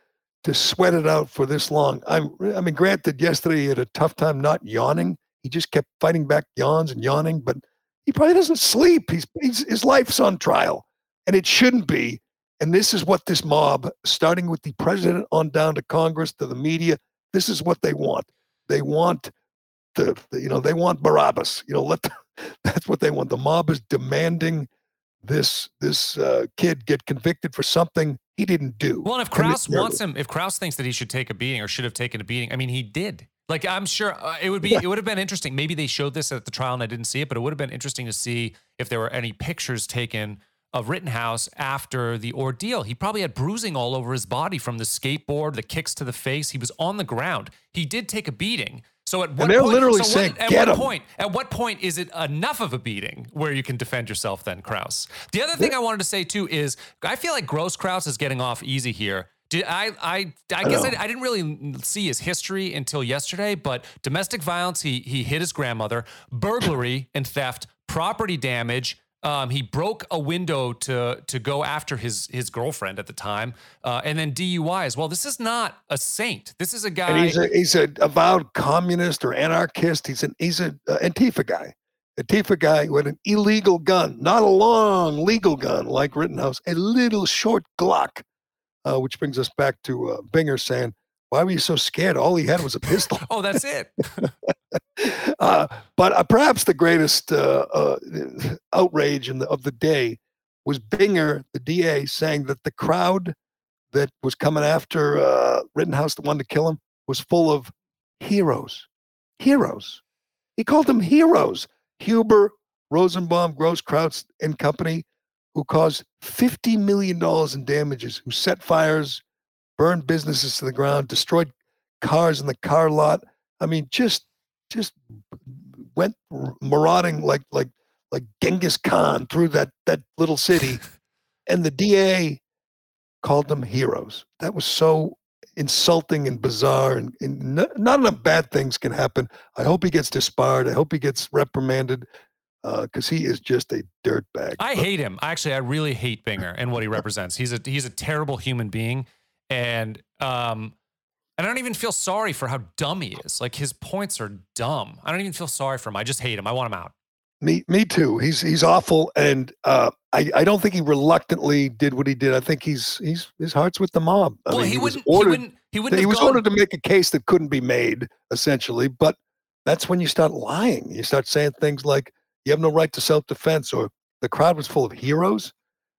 to sweat it out for this long. I'm I mean, granted, yesterday he had a tough time not yawning. He just kept fighting back yawns and yawning, but he probably doesn't sleep. He's, he's his life's on trial, and it shouldn't be. And this is what this mob, starting with the president on down to Congress to the media, this is what they want. They want the, the- you know, they want Barabbas. You know, let the, that's what they want. The mob is demanding this this uh, kid get convicted for something he didn't do. Well, and if Kraus wants him, if Kraus thinks that he should take a beating or should have taken a beating, I mean, he did. Like, I'm sure uh, it would be, it would have been interesting. Maybe they showed this at the trial and I didn't see it, but it would have been interesting to see if there were any pictures taken of Rittenhouse after the ordeal. He probably had bruising all over his body from the skateboard, the kicks to the face. He was on the ground. He did take a beating. So at what they're point, literally so saying, what, at "Get what him." point? At what point is it enough of a beating where you can defend yourself then, Kraus? The other thing I wanted to say too is I feel like Grosskreutz is getting off easy here. Did I I I guess I. I didn't really see his history until yesterday, but domestic violence, he he hit his grandmother, burglary and theft, property damage. Um, he broke a window to to go after his his girlfriend at the time, uh, and then DUI as well. This is not a saint. This is a guy. and he's a he's a avowed communist or anarchist. He's an he's a uh, Antifa guy, Antifa guy with an illegal gun, not a long legal gun like Rittenhouse, a little short Glock. Uh, which brings us back to uh, Binger saying, "Why were you so scared? All he had was a pistol." oh, that's it. uh, but uh, perhaps the greatest uh, uh, outrage in the, of the day was Binger, the DA, saying that the crowd that was coming after uh, Rittenhouse, the one to kill him, was full of heroes. Heroes. He called them heroes. Huber, Rosenbaum, Gross, Grosskreutz, and company, who caused $50 million in damages, who set fires, burned businesses to the ground, destroyed cars in the car lot. I mean, just just went marauding like like like Genghis Khan through that that little city, and the DA called them heroes. That was so insulting and bizarre, and, and not enough bad things can happen. I hope he gets disbarred. I hope he gets reprimanded uh, because he is just a dirtbag. I But hate him. Actually, I really hate Binger and what he represents. He's a he's a terrible human being, and um, and I don't even feel sorry for how dumb he is. Like his points are dumb. I don't even feel sorry for him. I just hate him. I want him out. Me, me too. He's he's awful, and uh, I I don't think he reluctantly did what he did. I think he's he's his heart's with the mob. I well, mean, he, was wouldn't. He ordered- wouldn't. He wouldn't. he was gone- ordered to make a case that couldn't be made, essentially. But that's when you start lying. You start saying things like you have no right to self-defense, or the crowd was full of heroes.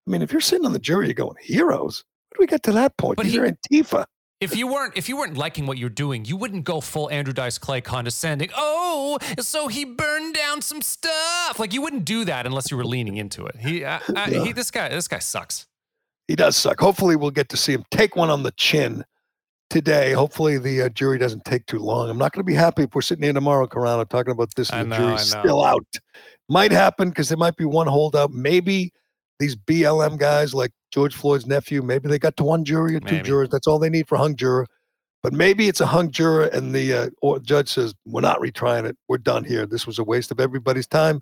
I mean, if you're sitting on the jury, you're going heroes. Do we get to that point? But These he- are Antifa. If you weren't, if you weren't liking what you're doing, you wouldn't go full Andrew Dice Clay condescending. Oh, so he burned down some stuff. Like you wouldn't do that unless you were leaning into it. He, uh, uh, Yeah. he, this guy, this guy sucks. He does suck. Hopefully, we'll get to see him take one on the chin today. Hopefully, the uh, jury doesn't take too long. I'm not going to be happy if we're sitting here tomorrow, Carano, talking about this I and the know, jury's still out. Might happen because there might be one holdout. Maybe these BLM guys, like George Floyd's nephew, maybe they got to one jury or two Maybe. jurors. That's all they need for hung juror. But maybe it's a hung juror, and the uh, or judge says, "We're not retrying it. We're done here. This was a waste of everybody's time."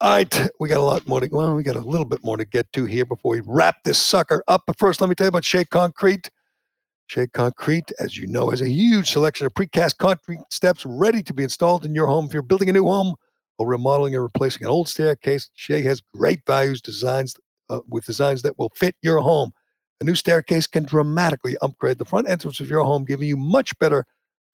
All right, we got a lot more to go. well, we got a little bit more to get to here before we wrap this sucker up. But first, let me tell you about Shea Concrete. Shea Concrete, as you know, has a huge selection of precast concrete steps ready to be installed in your home. If you're building a new home or remodeling or replacing an old staircase, Shea has great values designs uh, with designs that will fit your home. A new staircase can dramatically upgrade the front entrance of your home, giving you much better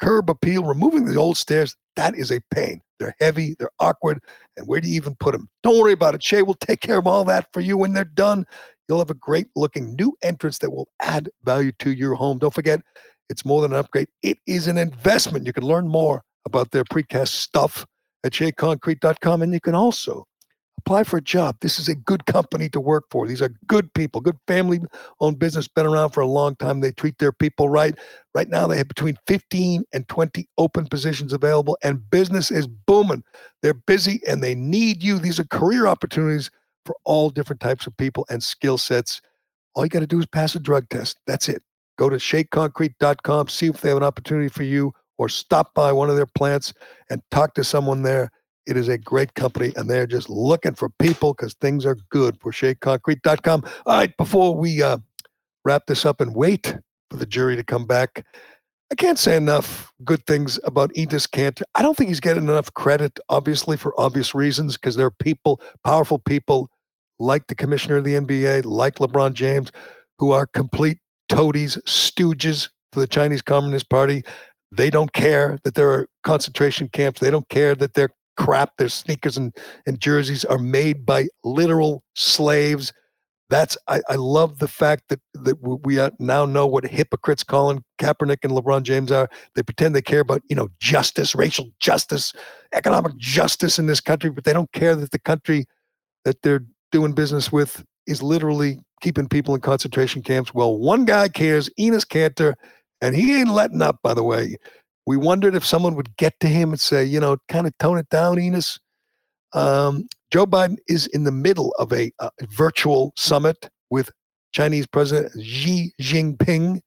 curb appeal. Removing the old stairs, that is a pain. They're heavy, they're awkward, and where do you even put them? Don't worry about it. Shea will take care of all that for you when they're done. You'll have a great looking new entrance that will add value to your home. Don't forget, it's more than an upgrade, it is an investment. You can learn more about their precast stuff at sheaconcrete.com. And you can also apply for a job. This is a good company to work for. These are good people, good family owned business, been around for a long time. They treat their people right. Right now, they have between 15 and 20 open positions available, and business is booming. They're busy and they need you. These are career opportunities for all different types of people and skill sets. All you got to do is pass a drug test. That's it. Go to sheaconcrete.com, see if they have an opportunity for you, or stop by one of their plants and talk to someone there. It is a great company, and they're just looking for people because things are good for sheaconcrete.com. All right, before we uh, wrap this up and wait for the jury to come back, I can't say enough good things about Enes Kanter. I don't think he's getting enough credit, obviously, for obvious reasons, because there are people, powerful people like the commissioner of the NBA, like LeBron James, who are complete toadies, stooges for the Chinese Communist Party. They don't care that there are concentration camps. They don't care that their crap, their sneakers and, and jerseys are made by literal slaves. That's I, I love the fact that that we uh, now know what hypocrites Colin Kaepernick and LeBron James are. They pretend they care about you know justice, racial justice, economic justice in this country, but they don't care that the country that they're doing business with is literally keeping people in concentration camps. Well, one guy cares, Enes Kanter, and he ain't letting up, by the way. We wondered if someone would get to him and say, you know, kind of tone it down, Enes. Um, Joe Biden is in the middle of a, a virtual summit with Chinese President Xi Jinping,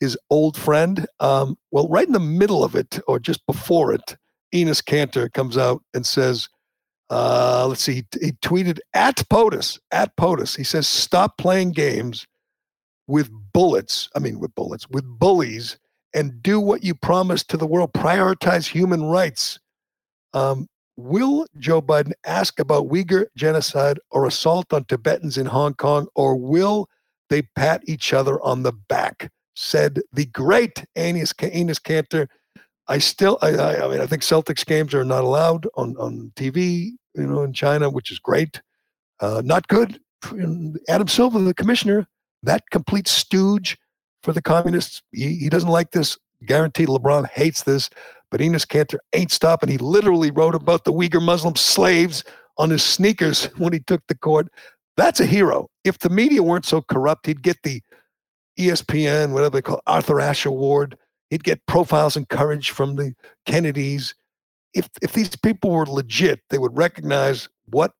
his old friend. Um, well, right in the middle of it, or just before it, Enes Kanter comes out and says, uh, let's see, he, he tweeted at POTUS, at POTUS. He says, stop playing games with bullets. I mean, with bullets, with bullies, and do what you promised to the world. Prioritize human rights. Um, will Joe Biden ask about Uyghur genocide or assault on Tibetans in Hong Kong, or will they pat each other on the back? Said the great Enes, Enes Kanter. I still, I, I, I mean, I think Celtics games are not allowed on, on TV you know, in China, which is great. Uh, not good. Adam Silver, the commissioner, that complete stooge for the communists. He, he doesn't like this. Guaranteed LeBron hates this. But Enes Kanter ain't stopping. He literally wrote about the Uyghur Muslim slaves on his sneakers when he took the court. That's a hero. If the media weren't so corrupt, he'd get the ESPN, whatever they call it, Arthur Ashe Award. He'd get profiles and courage from the Kennedys if if these people were legit, they would recognize what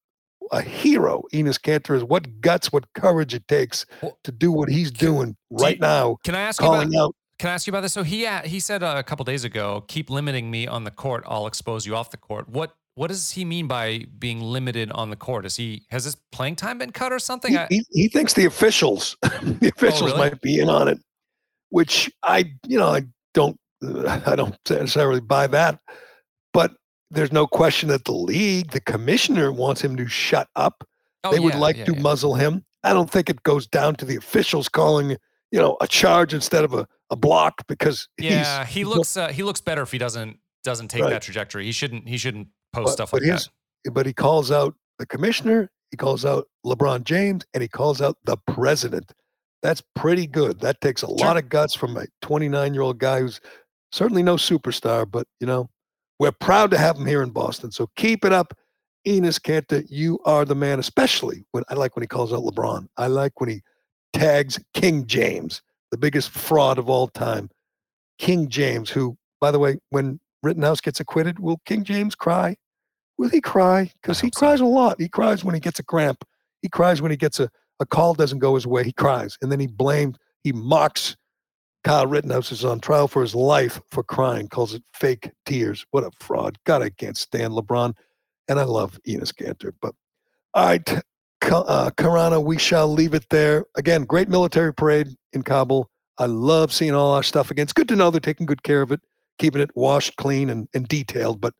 a hero Enes Kanter is, what guts, what courage it takes to do what he's doing right you, now. Can I ask calling you about, out? Can I ask you about this? So he he said uh, a couple days ago, "Keep limiting me on the court. I'll expose you off the court." What what does he mean by being limited on the court? Is he has his playing time been cut or something? He, he, he thinks the officials, the officials really? might be in on it, which I you know I don't I don't necessarily buy that. But there's no question that the league, the commissioner wants him to shut up. Oh, they would yeah, like yeah, to yeah. muzzle him. I don't think it goes down to the officials calling, you know, a charge instead of a, a block because Yeah, he looks uh, he looks better if he doesn't doesn't take Right. that trajectory. He shouldn't he shouldn't post but, stuff but like that. But he calls out the commissioner, he calls out LeBron James, and he calls out the president. That's pretty good. That takes a lot of guts from a 29 year old guy who's certainly no superstar, but you know, we're proud to have him here in Boston. So keep it up. Enes Kanter, you are the man, especially when I like when he calls out LeBron. I like when he tags King James, the biggest fraud of all time. King James, who, by the way, when Rittenhouse gets acquitted, will King James cry? Will he cry? Because he hope so. cries a lot. He cries when he gets a cramp. He cries when he gets a, a call doesn't go his way. He cries. And then he blames, he mocks Kyle Rittenhouse is on trial for his life for crying, calls it fake tears. What a fraud. God, I can't stand LeBron. And I love Enes Kanter. But all right, uh, Carano, we shall leave it there. Again, great military parade in Kabul. I love seeing all our stuff again. It's good to know they're taking good care of it, keeping it washed, clean, and, and detailed. But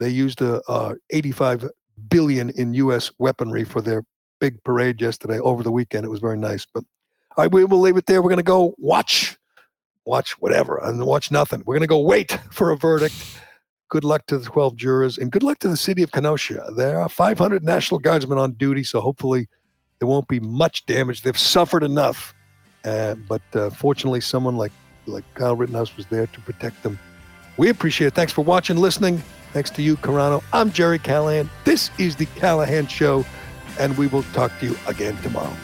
they used uh, uh, 85 billion in U.S. weaponry for their big parade yesterday over the weekend. It was very nice. But all right, we will leave it there. We're going to go watch, watch whatever, and watch nothing. We're going to go wait for a verdict. Good luck to the 12 jurors, and good luck to the city of Kenosha. There are 500 National Guardsmen on duty, so hopefully there won't be much damage. They've suffered enough, uh, but uh, fortunately, someone like like Kyle Rittenhouse was there to protect them We appreciate it. Thanks for watching, listening. Thanks to you, Carano. I'm Jerry Callahan. This is The Callahan Show, and we will talk to you again tomorrow.